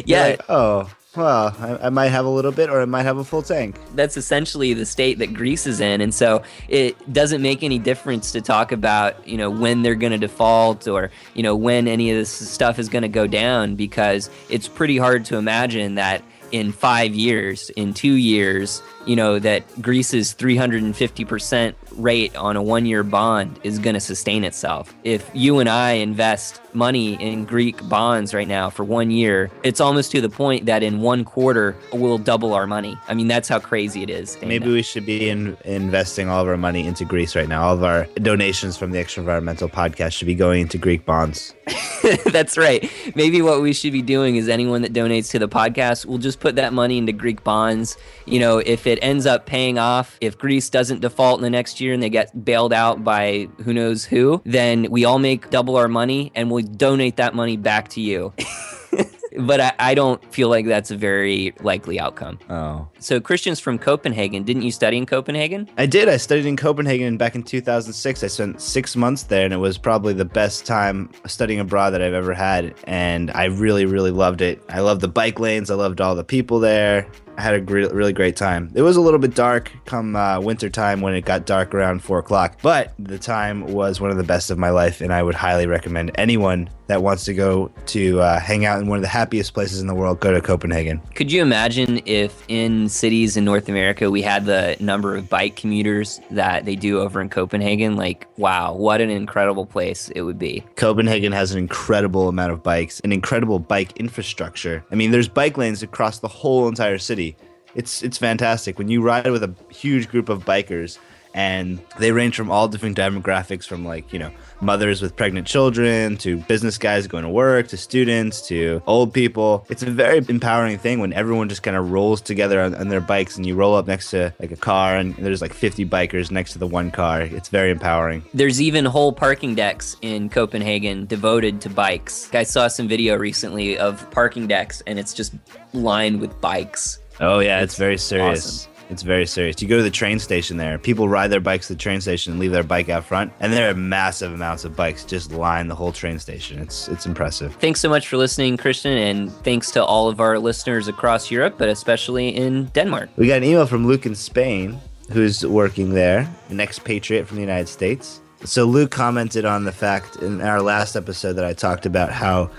yeah Like, oh, well, I, I might have a little bit or I might have a full tank. that's essentially the state that Greece is in. And so it doesn't make any difference to talk about, you know, when they're going to default or, you know, when any of this stuff is going to go down because it's pretty hard to imagine that in five years, in two years, you know, that Greece's 350% rate on a one year bond is going to sustain itself. If you and I invest money in Greek bonds right now for one year, it's almost to the point that in one quarter we'll double our money. I mean, that's how crazy it is. Maybe we should be in, investing all of our money into Greece right now. All of our donations from the Extra Environmental podcast should be going into Greek bonds. That's right. Maybe what we should be doing is anyone that donates to the podcast, we'll just put that money into Greek bonds. You know, if it ends up paying off, if Greece doesn't default in the next year and they get bailed out by who knows who, then we all make double our money and we'll donate that money back to you. but I, I don't feel like that's a very likely outcome. Oh. So, Christians from Copenhagen, didn't you study in Copenhagen? I did. I studied in Copenhagen back in 2006. I spent six months there, and it was probably the best time studying abroad that I've ever had. And I really, really loved it. I loved the bike lanes. I loved all the people there. I had a gre- really great time. It was a little bit dark come uh, winter time when it got dark around four o'clock, but the time was one of the best of my life, and I would highly recommend anyone that wants to go to uh, hang out in one of the happiest places in the world go to Copenhagen. Could you imagine if in cities in North America we had the number of bike commuters that they do over in Copenhagen? Like, wow, what an incredible place it would be. Copenhagen has an incredible amount of bikes, an incredible bike infrastructure. I mean, there's bike lanes across the whole entire city. It's it's fantastic when you ride with a huge group of bikers and they range from all different demographics from like, you know, mothers with pregnant children to business guys going to work to students to old people. It's a very empowering thing when everyone just kind of rolls together on, on their bikes and you roll up next to like a car and there's like 50 bikers next to the one car. It's very empowering. There's even whole parking decks in Copenhagen devoted to bikes. I saw some video recently of parking decks and it's just lined with bikes. Oh yeah, it's, very serious. awesome. It's very serious. You go to the train station there. People ride their bikes to the train station and leave their bike out front, and there are massive amounts of bikes just line the whole train station. It's it's impressive. Thanks so much for listening, Christian, and thanks to all of our listeners across Europe, but especially in Denmark. We got an email from Luke in Spain, who's working there, an expatriate from the United States. So Luke commented on the fact in our last episode that I talked about how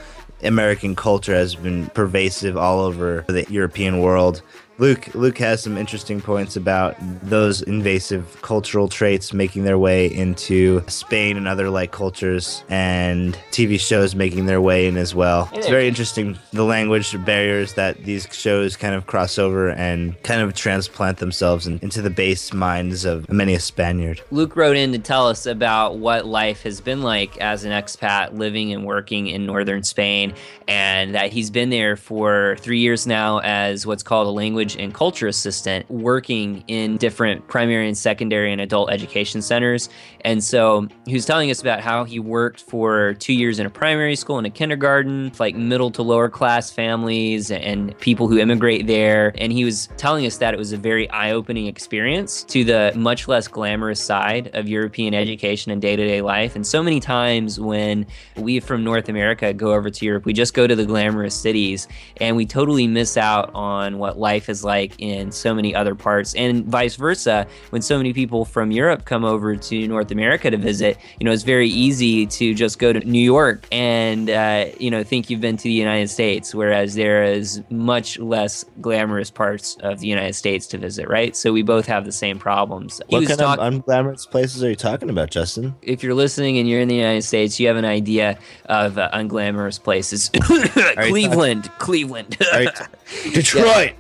American culture has been pervasive all over the European world. Luke Luke has some interesting points about those invasive cultural traits making their way into Spain and other like cultures and TV shows making their way in as well. It's very interesting the language barriers that these shows kind of cross over and kind of transplant themselves in, into the base minds of many a Spaniard. Luke wrote in to tell us about what life has been like as an expat living and working in northern Spain, and that he's been there for three years now as what's called a language and culture assistant, working in different primary and secondary and adult education centers. And so he was telling us about how he worked for two years in a primary school and a kindergarten, like middle to lower class families and people who immigrate there. And he was telling us that it was a very eye opening experience to the much less glamorous side of European education and day to day life. And so many times when we from North America go over to Europe, we just go to the glamorous cities and we totally miss out on what life is like in so many other parts. And vice versa, when so many people from Europe come over to North America to visit, you know, it's very easy to just go to New York and, uh, you know, think you've been to the United States, whereas there is much less glamorous parts of the United States to visit, right? So we both have the same problems. He What kind talk- of unglamorous places are you talking about, Justin? if you're listening and you're in the United States, you have an idea of uh, unglamorous places. Cleveland, Cleveland. Detroit.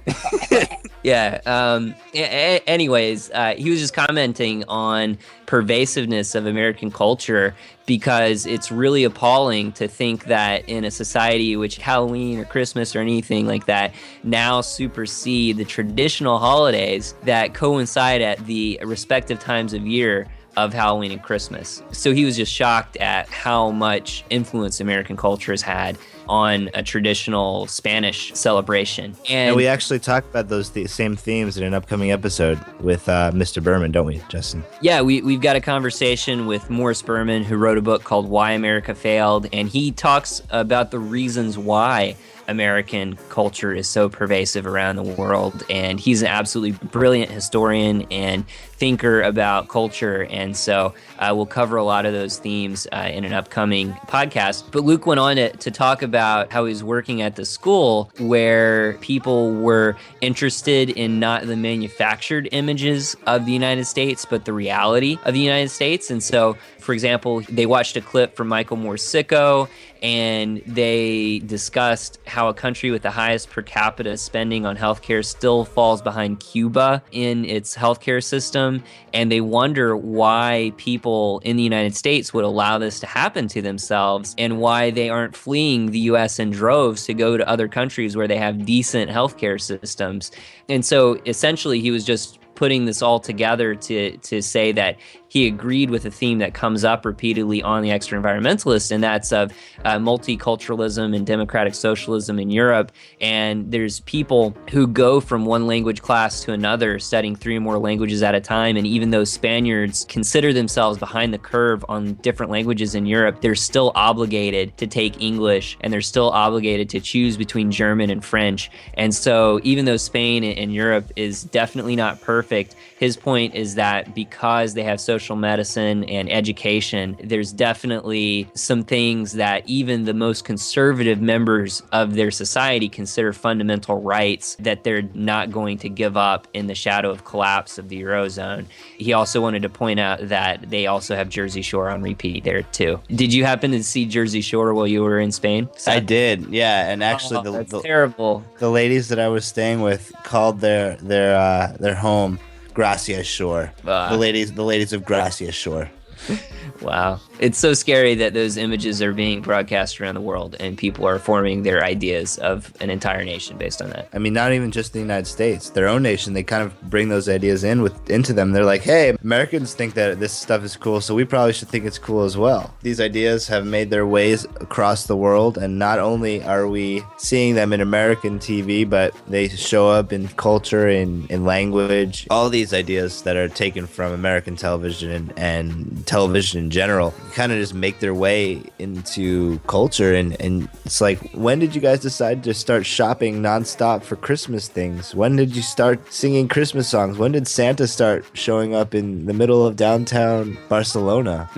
yeah. Um, a- anyways, uh, he was just commenting on pervasiveness of American culture because it's really appalling to think that in a society which Halloween or Christmas or anything like that now supersede the traditional holidays that coincide at the respective times of year of Halloween and Christmas. So he was just shocked at how much influence American culture has had on a traditional Spanish celebration. And, And, we actually talk about those th- same themes in an upcoming episode with uh, Mr. Berman, don't we, Justin? Yeah, we, we've got a conversation with Morris Berman, who wrote a book called Why America Failed, and he talks about the reasons why American culture is so pervasive around the world. And he's an absolutely brilliant historian and thinker about culture. And so uh, we'll cover a lot of those themes uh, in an upcoming podcast. But Luke went on to, to talk about how he's working at the school where people were interested in not the manufactured images of the United States, but the reality of the United States. And so, for example, they watched a clip from Michael Moore's Sicko and they discussed how a country with the highest per capita spending on healthcare still falls behind Cuba in its healthcare system. And they wonder why people in the United States would allow this to happen to themselves and why they aren't fleeing the US in droves to go to other countries where they have decent healthcare systems. And so essentially, he was just putting this all together to to say that he agreed with a theme that comes up repeatedly on the Extraenvironmentalist, and that's of uh, multiculturalism and democratic socialism in Europe. And there's people who go from one language class to another, studying three or more languages at a time. And even though Spaniards consider themselves behind the curve on different languages in Europe, they're still obligated to take English and they're still obligated to choose between German and French. And so, even though Spain and Europe is definitely not perfect, his point is that because they have social medicine and education, there's definitely some things that even the most conservative members of their society consider fundamental rights that they're not going to give up in the shadow of collapse of the Eurozone. He also wanted to point out that they also have Jersey Shore on repeat there too. Did you happen to see Jersey Shore while you were in Spain? I did, yeah. And actually, Oh, the, the terrible. The ladies that I was staying with called their their uh, their home Gracia Shore. Ah. the ladies, the ladies of Gracia Shore. Wow. It's so scary that those images are being broadcast around the world and people are forming their ideas of an entire nation based on that. I mean, not even just the United States, their own nation. They kind of bring those ideas in with into them. They're like, hey, Americans think that this stuff is cool, so we probably should think it's cool as well. These ideas have made their ways across the world, and not only are we seeing them in American TV, but they show up in culture, in, in language. All these ideas that are taken from American television and, and television in general kind of just make their way into culture. And, and it's like, when did you guys decide to start shopping nonstop for Christmas things? When did you start singing Christmas songs? When did Santa start showing up in the middle of downtown Barcelona?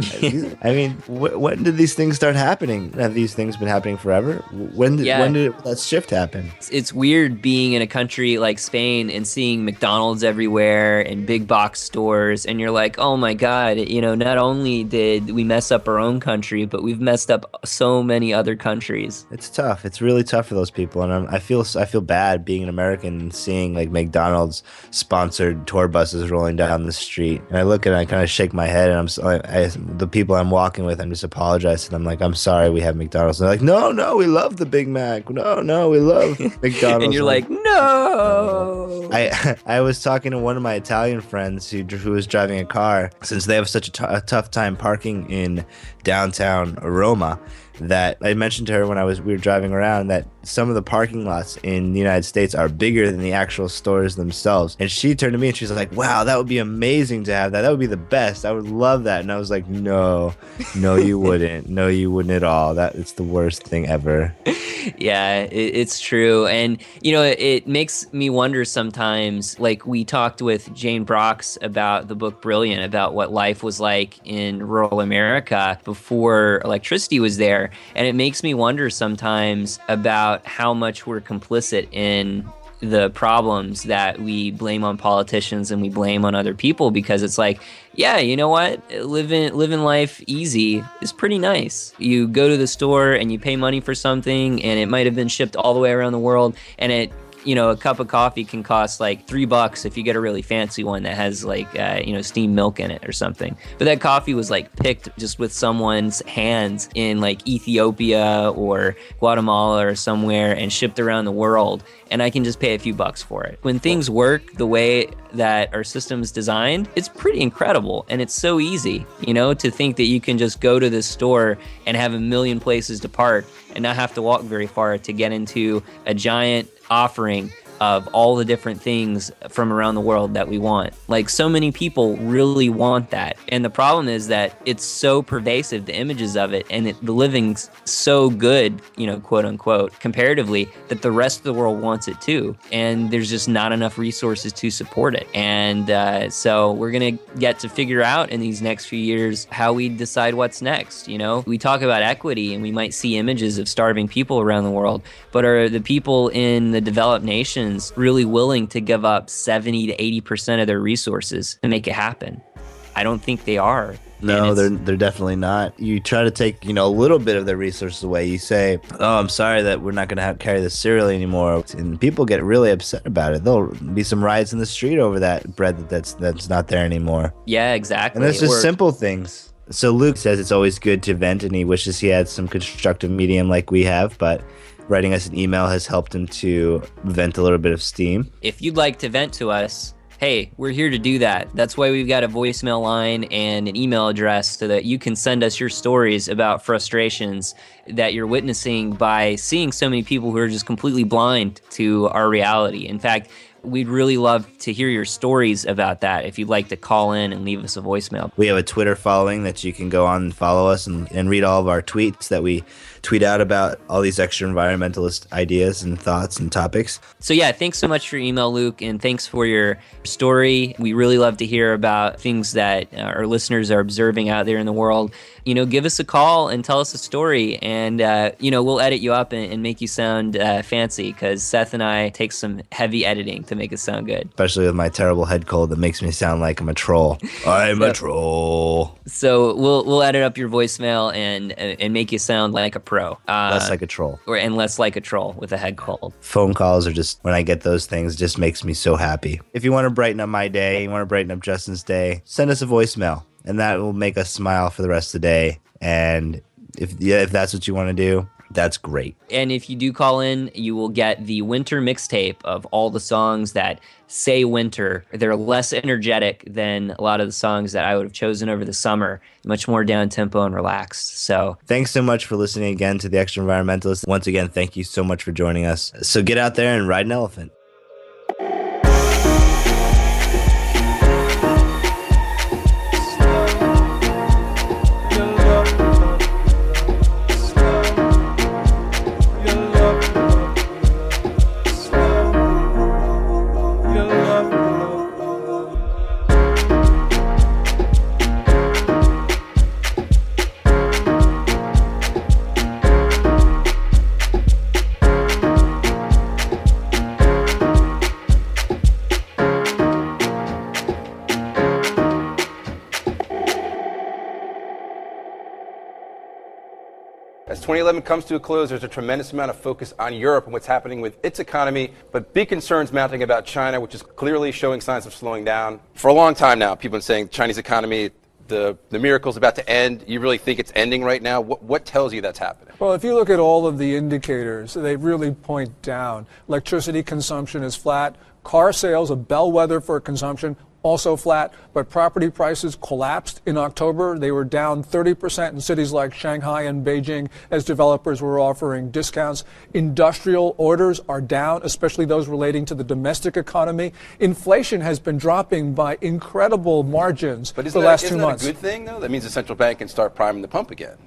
I mean, wh- when did these things start happening? Have these things been happening forever? When did Yeah. when did that shift happen? It's, it's weird being in a country like Spain and seeing McDonald's everywhere and big box stores, and you're like, oh my God, you know, not only did we mess up our own country, but we've messed up so many other countries. It's tough. It's really tough for those people, and I'm, I feel I feel bad being an American and seeing like McDonald's sponsored tour buses rolling down the street. And I look and I kind of shake my head, and I'm so- I, I, the people I'm walking with, I'm just apologizing. I'm like, I'm sorry, we have McDonald's. And they're like, No, no, we love the Big Mac. No, no, we love McDonald's. and you're like, no. I I was talking to one of my Italian friends who who was driving a car since they have such a a tough time parking in downtown Roma that I mentioned to her when I was we were driving around that some of the parking lots in the United States are bigger than the actual stores themselves. And she turned to me and she's like, "Wow, that would be amazing to have that. That would be the best. I would love that." And I was like, "No, no, you wouldn't. No, you wouldn't at all. That it's the worst thing ever." yeah, it, it's true. And, you know, it, it makes me wonder sometimes. Like, we talked with Jane Brox about the book Brilliant, about what life was like in rural America before electricity was there. And it makes me wonder sometimes about how much we're complicit in the problems that we blame on politicians and we blame on other people because it's like yeah you know what? Living living life easy is pretty nice. You go to the store and you pay money for something and it might have been shipped all the way around the world and it you know a cup of coffee can cost like three bucks if you get a really fancy one that has like uh, you know steamed milk in it or something but that coffee was like picked just with someone's hands in like ethiopia or guatemala or somewhere and shipped around the world and I can just pay a few bucks for it. When things work the way that our system's designed, it's pretty incredible and it's so easy, you know, to think that you can just go to this store and have a million places to park and not have to walk very far to get into a giant offering of all the different things from around the world that we want. Like so many people really want that. And the problem is that it's so pervasive, the images of it, and it, the living's so good, you know, quote unquote, comparatively, that the rest of the world wants it too. And there's just not enough resources to support it. And uh, so we're going to get to figure out in these next few years how we decide what's next. You know, we talk about equity and we might see images of starving people around the world, but are the people in the developed nations really willing to give up 70 to 80% of their resources to make it happen? I don't think they are. No, they're they're definitely not. You try to take you know a little bit of their resources away. You say, "Oh, I'm sorry that we're not going to carry this cereal anymore," and people get really upset about it. There'll be some riots in the street over that bread that that's that's not there anymore. Yeah, exactly. And it's just Or- simple things. So Luke says it's always good to vent, and he wishes he had some constructive medium like we have, but writing us an email has helped him to vent a little bit of steam. If you'd like to vent to us, hey, we're here to do that. That's why we've got a voicemail line and an email address so that you can send us your stories about frustrations that you're witnessing by seeing so many people who are just completely blind to our reality. In fact, we'd really love to hear your stories about that if you'd like to call in and leave us a voicemail. We have a Twitter following that you can go on and follow us and, and read all of our tweets that we tweet out about all these Extraenvironmentalist ideas and thoughts and topics. So, yeah, thanks so much for your email, Luke, and thanks for your story. We really love to hear about things that our listeners are observing out there in the world. You know, give us a call and tell us a story, and, uh, you know, we'll edit you up and, and make you sound uh, fancy because Seth and I take some heavy editing to make it sound good. Especially with my terrible head cold that makes me sound like I'm a troll. I'm a troll. So we'll we'll edit up your voicemail and and make you sound like a pro, uh, Less like a troll. or and less like a troll with a head cold. Phone calls are just when I get those things, just makes me so happy. If you want to brighten up my day, you want to brighten up Justin's day, send us a voicemail, and that will make us smile for the rest of the day. And if yeah, if that's what you want to do, that's great. And if you do call in, you will get the winter mixtape of all the songs that say winter. They're less energetic than a lot of the songs that I would have chosen over the summer, much more down tempo and relaxed. So Thanks so much for listening again to the Extraenvironmentalist. Once again, thank you so much for joining us. So get out there and ride an elephant. 2011 comes to a close, there's a tremendous amount of focus on Europe and what's happening with its economy, but big concerns mounting about China, which is clearly showing signs of slowing down. For a long time now, people have been saying Chinese economy, the, the miracle's about to end. You really think it's ending right now? What, what tells you that's happening? Well, if you look at all of the indicators, they really point down. Electricity consumption is flat. Car sales, a bellwether for consumption, also flat. But property prices collapsed in October. They were down 30% in cities like Shanghai and Beijing as developers were offering discounts. Industrial orders are down, especially those relating to the domestic economy. Inflation has been dropping by incredible margins But for the that, last isn't two that a good thing, though? That means the central bank can start priming the pump again.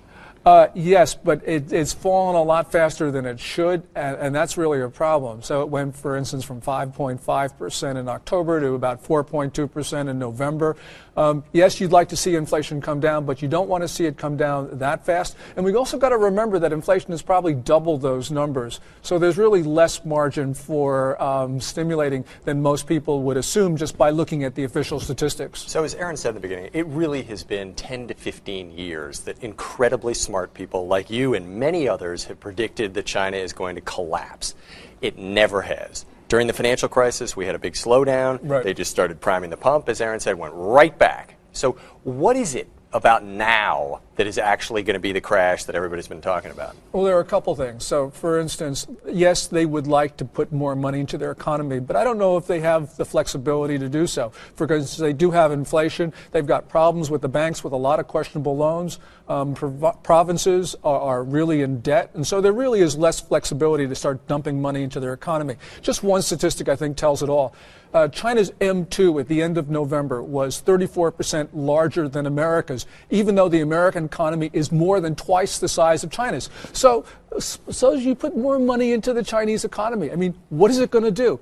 Uh, yes, but it, it's fallen a lot faster than it should, and, and that's really a problem. So it went, for instance, from 5.5% in October to about 4.2% in November. Um, yes, you'd like to see inflation come down, but you don't want to see it come down that fast. And we've also got to remember that inflation has probably doubled those numbers. So there's really less margin for um, stimulating than most people would assume just by looking at the official statistics. So, as Aaron said at the beginning, it really has been 10 to 15 years that incredibly smart people like you and many others have predicted that China is going to collapse. It never has. During the financial crisis, we had a big slowdown. Right. They just started priming the pump, as Aaron said, went right back. So, what is it about now that is actually going to be the crash that everybody's been talking about? Well, there are a couple things. So, for instance, yes, they would like to put more money into their economy, but I don't know if they have the flexibility to do so. For instance, they do have inflation, they've got problems with the banks with a lot of questionable loans. Um, prov- provinces are, are really in debt, and so there really is less flexibility to start dumping money into their economy. Just one statistic, I think, tells it all. Uh, China's M2 at the end of November was 34% larger than America's, even though the American economy is more than twice the size of China's. So, so you put more money into the Chinese economy. I mean, what is it going to do?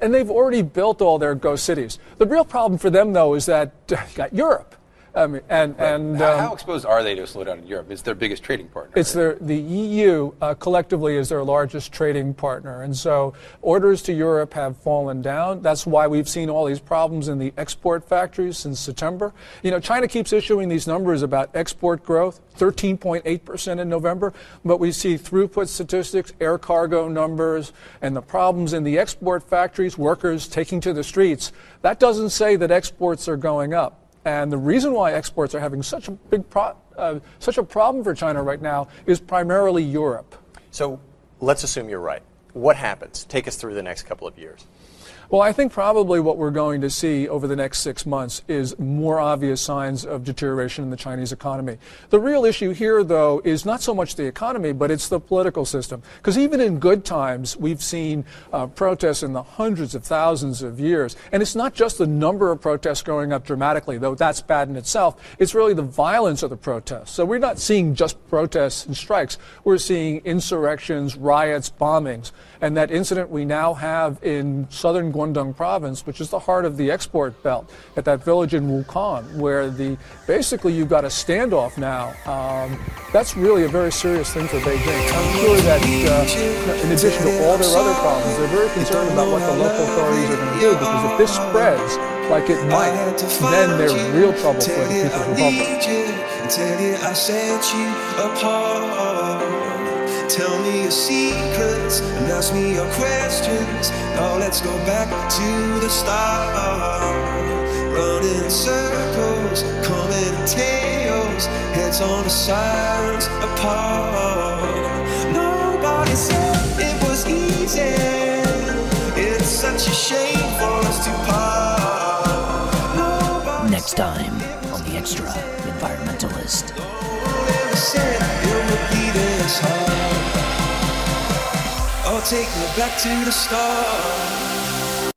And they've already built all their ghost cities. The real problem for them, though, is that uh, you got Europe. I mean, and and how, um, how exposed are they to a slowdown in Europe? It's their biggest trading partner. it's their, the EU uh, collectively is their largest trading partner. And so orders to Europe have fallen down. That's why we've seen all these problems in the export factories since September. You know, China keeps issuing these numbers about export growth, 13.8% in November, but we see throughput statistics, air cargo numbers, and the problems in the export factories, workers taking to the streets. That doesn't say that exports are going up. And the reason why exports are having such a big pro- uh, such a problem for China right now is primarily Europe. So, let's assume you're right. What happens? Take us through the next couple of years. Well, I think probably what we're going to see over the next six months is more obvious signs of deterioration in the Chinese economy. The real issue here, though, is not so much the economy, but it's the political system. Because even in good times, we've seen uh, protests in the hundreds of thousands of years. And it's not just the number of protests going up dramatically, though that's bad in itself. It's really the violence of the protests. So we're not seeing just protests and strikes. We're seeing insurrections, riots, bombings. And that incident we now have in southern Guangdong province, which is the heart of the export belt, at that village in Wukan, where the basically you've got a standoff now. Um, that's really a very serious thing for Beijing. I'm sure that uh, in addition to all their other problems, they're very concerned about what the local authorities are going to do because if this spreads like it might, then they're real trouble for the People's Republic. Tell you I set you apart. Tell me your secrets and ask me your questions. Now let's go back to the start. Running in circles, coming in tails, heads on the sides apart. Nobody said it was easy. It's such a shame for us to part. Next time on The Extraenvironmentalist. This hard. Oh, take me back to the start.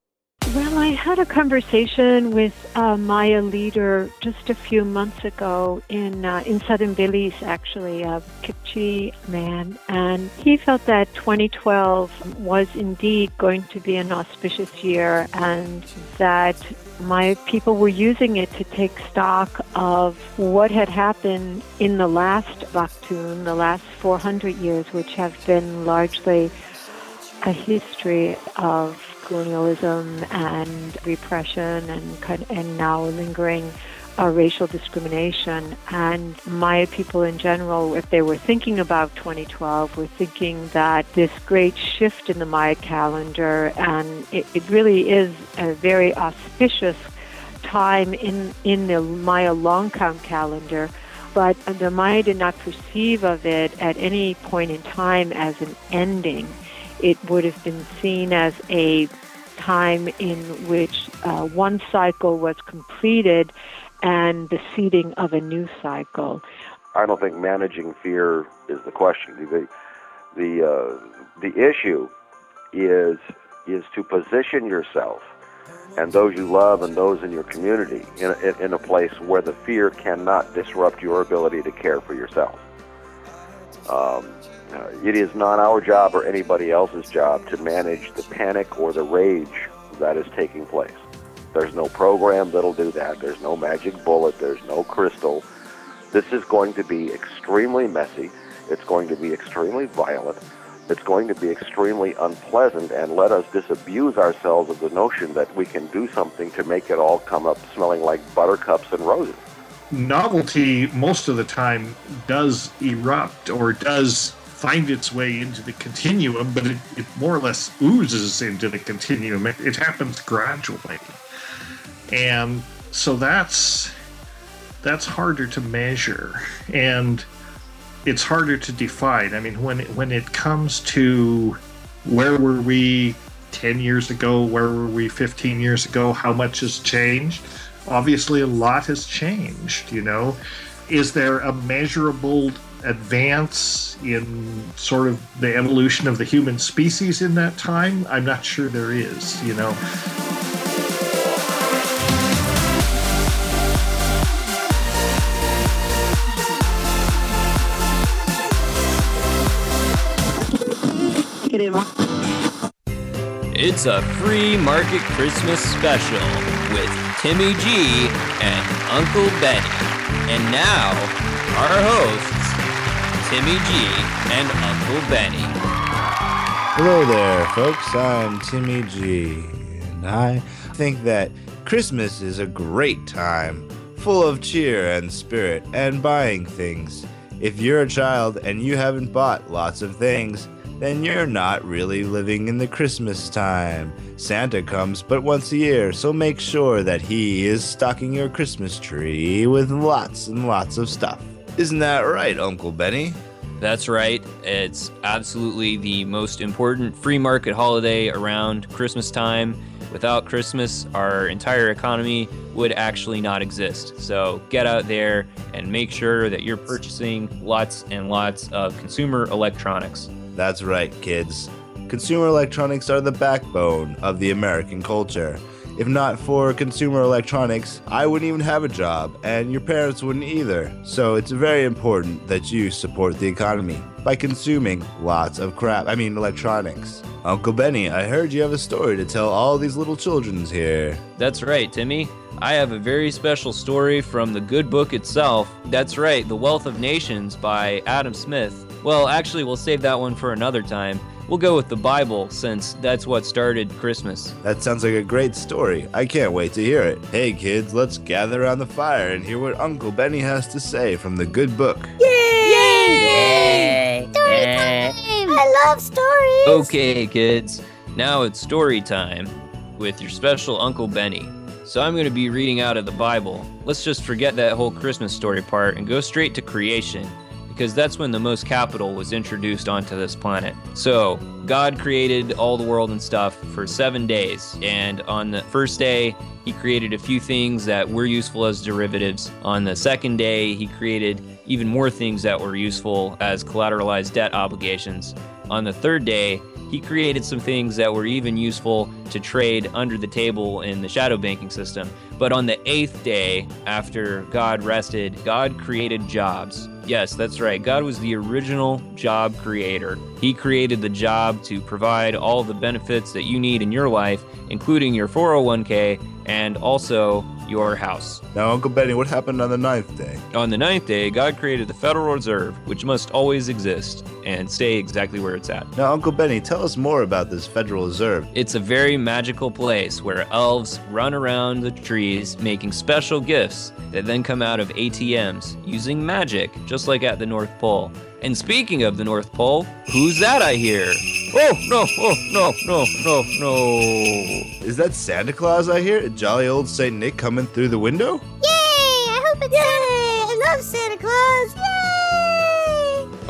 Well, I had a conversation with uh, Maya leader just a few months ago in uh, in southern Belize, actually, a Kekchi man, and he felt that 2012 was indeed going to be an auspicious year, and that my people were using it to take stock of what had happened in the last Baktun, the last 400 years, which have been largely a history of colonialism and repression and and now lingering uh, racial discrimination. And Maya people in general, if they were thinking about 2012, were thinking that this great shift in the Maya calendar, and it, it really is a very auspicious time in, in the Maya long count calendar. But the Maya did not perceive of it at any point in time as an ending it would have been seen as a time in which uh, one cycle was completed and the seeding of a new cycle. I don't think managing fear is the question. The the uh, the issue is is to position yourself and those you love and those in your community in a, in a place where the fear cannot disrupt your ability to care for yourself. Um, uh, it is not our job or anybody else's job to manage the panic or the rage that is taking place. There's no program that'll do that. There's no magic bullet. There's no crystal. This is going to be extremely messy. It's going to be extremely violent. It's going to be extremely unpleasant and let us disabuse ourselves of the notion that we can do something to make it all come up smelling like buttercups and roses. Novelty, most of the time, does erupt or does find its way into the continuum, but it, it more or less oozes into the continuum. It, it happens gradually. And so that's that's harder to measure and it's harder to define. I mean, when it, when it comes to where were we 10 years ago, where were we 15 years ago, how much has changed? Obviously, a lot has changed, you know. Is there a measurable advance in sort of the evolution of the human species in that time? I'm not sure there is, you know. It's a free market Christmas special with Timmy G and Uncle Benny. And now, our hosts, Timmy G and Uncle Benny. Hello there, folks. I'm Timmy G, and I think that Christmas is a great time, full of cheer and spirit and buying things. If you're a child and you haven't bought lots of things, then you're not really living in the Christmas time. Santa comes but once a year, so make sure that he is stocking your Christmas tree with lots and lots of stuff. Isn't that right, Uncle Benny? That's right. It's absolutely the most important free market holiday around Christmas time. Without Christmas, our entire economy would actually not exist. So get out there and make sure that you're purchasing lots and lots of consumer electronics. That's right, kids. Consumer electronics are the backbone of the American culture. If not for consumer electronics, I wouldn't even have a job, and your parents wouldn't either. So it's very important that you support the economy by consuming lots of crap. I mean, electronics. Uncle Benny, I heard you have a story to tell all these little children's here. That's right, Timmy. I have a very special story from the good book itself. That's right, The Wealth of Nations by Adam Smith. Well, actually, we'll save that one for another time. We'll go with the Bible since that's what started Christmas. That sounds like a great story. I can't wait to hear it. Hey, kids, let's gather around the fire and hear what Uncle Benny has to say from the good book. Yay! Yay! Yay! Story time! I love stories! Okay, kids, now it's story time with your special Uncle Benny. So I'm going to be reading out of the Bible. Let's just forget that whole Christmas story part and go straight to creation because that's when the most capital was introduced onto this planet. So, God created all the world and stuff for seven days, and on the first day, He created a few things that were useful as derivatives. On the second day, He created even more things that were useful as collateralized debt obligations. On the third day, he created some things that were even useful to trade under the table in the shadow banking system. But on the eighth day, after God rested, God created jobs. Yes, that's right. God was the original job creator. He created the job to provide all the benefits that you need in your life, including your 401k and also your house. Now, Uncle Benny, what happened on the ninth day? On the ninth day, God created the Federal Reserve, which must always exist and stay exactly where it's at. Now, Uncle Benny, tell us more about this Federal Reserve. It's a very magical place where elves run around the trees making special gifts that then come out of ATMs using magic, just like at the North Pole. And speaking of the North Pole, who's that I hear? Oh, no, oh, no, no, no, no. Is that Santa Claus I hear? Jolly old St. Nick coming through the window? Yay! I hope it's Yay! I love Santa Claus! Yay!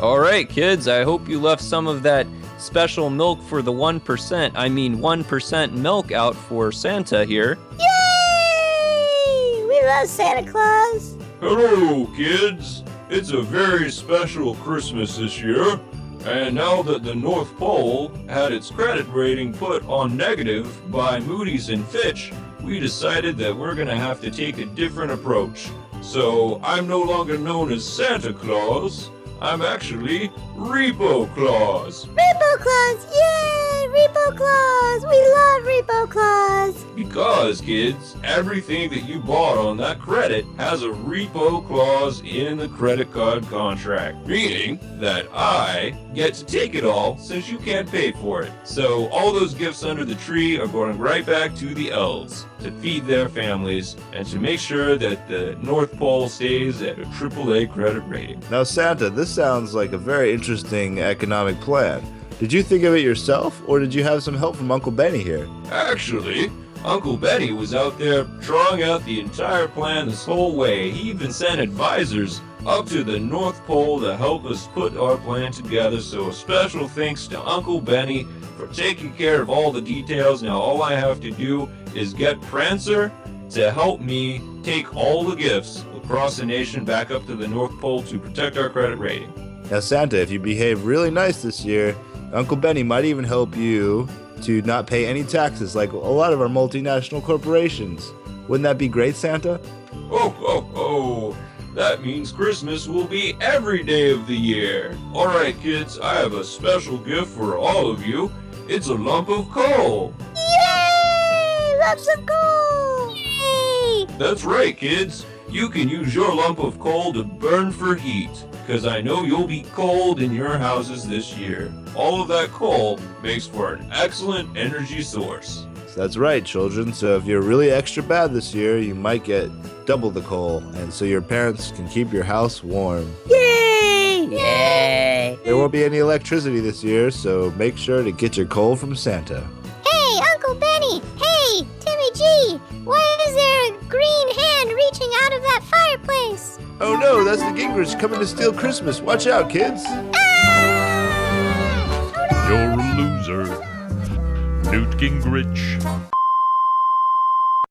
All right, kids, I hope you left some of that special milk for the 1%, I mean 1% milk out for Santa here. Yay! We love Santa Claus! Hello, kids! It's a very special Christmas this year, and now that the North Pole had its credit rating put on negative by Moody's and Fitch, we decided that we're gonna have to take a different approach. So I'm no longer known as Santa Claus, I'm actually Repo Claus. Repo Claus! Yay! Repo Claus! We love Repo Claus! Because, kids, everything that you bought on that credit has a repo clause in the credit card contract, meaning that I get to take it all since you can't pay for it. So all those gifts under the tree are going right back to the elves to feed their families and to make sure that the North Pole stays at a AAA credit rating. Now, Santa, this sounds like a very interesting economic plan. Did you think of it yourself, or did you have some help from Uncle Benny here? Actually, Uncle Benny was out there drawing out the entire plan this whole way. He even sent advisors up to the North Pole to help us put our plan together. So a special thanks to Uncle Benny for taking care of all the details. Now all I have to do is get Prancer to help me take all the gifts across the nation back up to the North Pole to protect our credit rating. Now, Santa, if you behave really nice this year, Uncle Benny might even help you to not pay any taxes like a lot of our multinational corporations. Wouldn't that be great, Santa? Oh, oh, oh. That means Christmas will be every day of the year. All right, kids, I have a special gift for all of you. It's a lump of coal. Yay! Lumps of coal! Yay! That's right, kids. You can use your lump of coal to burn for heat, because I know you'll be cold in your houses this year. All of that coal makes for an excellent energy source. That's right, children. So if you're really extra bad this year, you might get double the coal, and so your parents can keep your house warm. Yay! Yay! There won't be any electricity this year, so make sure to get your coal from Santa. Hey, Uncle Benny! Hey, Timmy G! Why is there a green hand reaching out of that fireplace? Oh no, that's the Gingrich coming to steal Christmas. Watch out, kids. Ah! You're a loser. Newt Gingrich.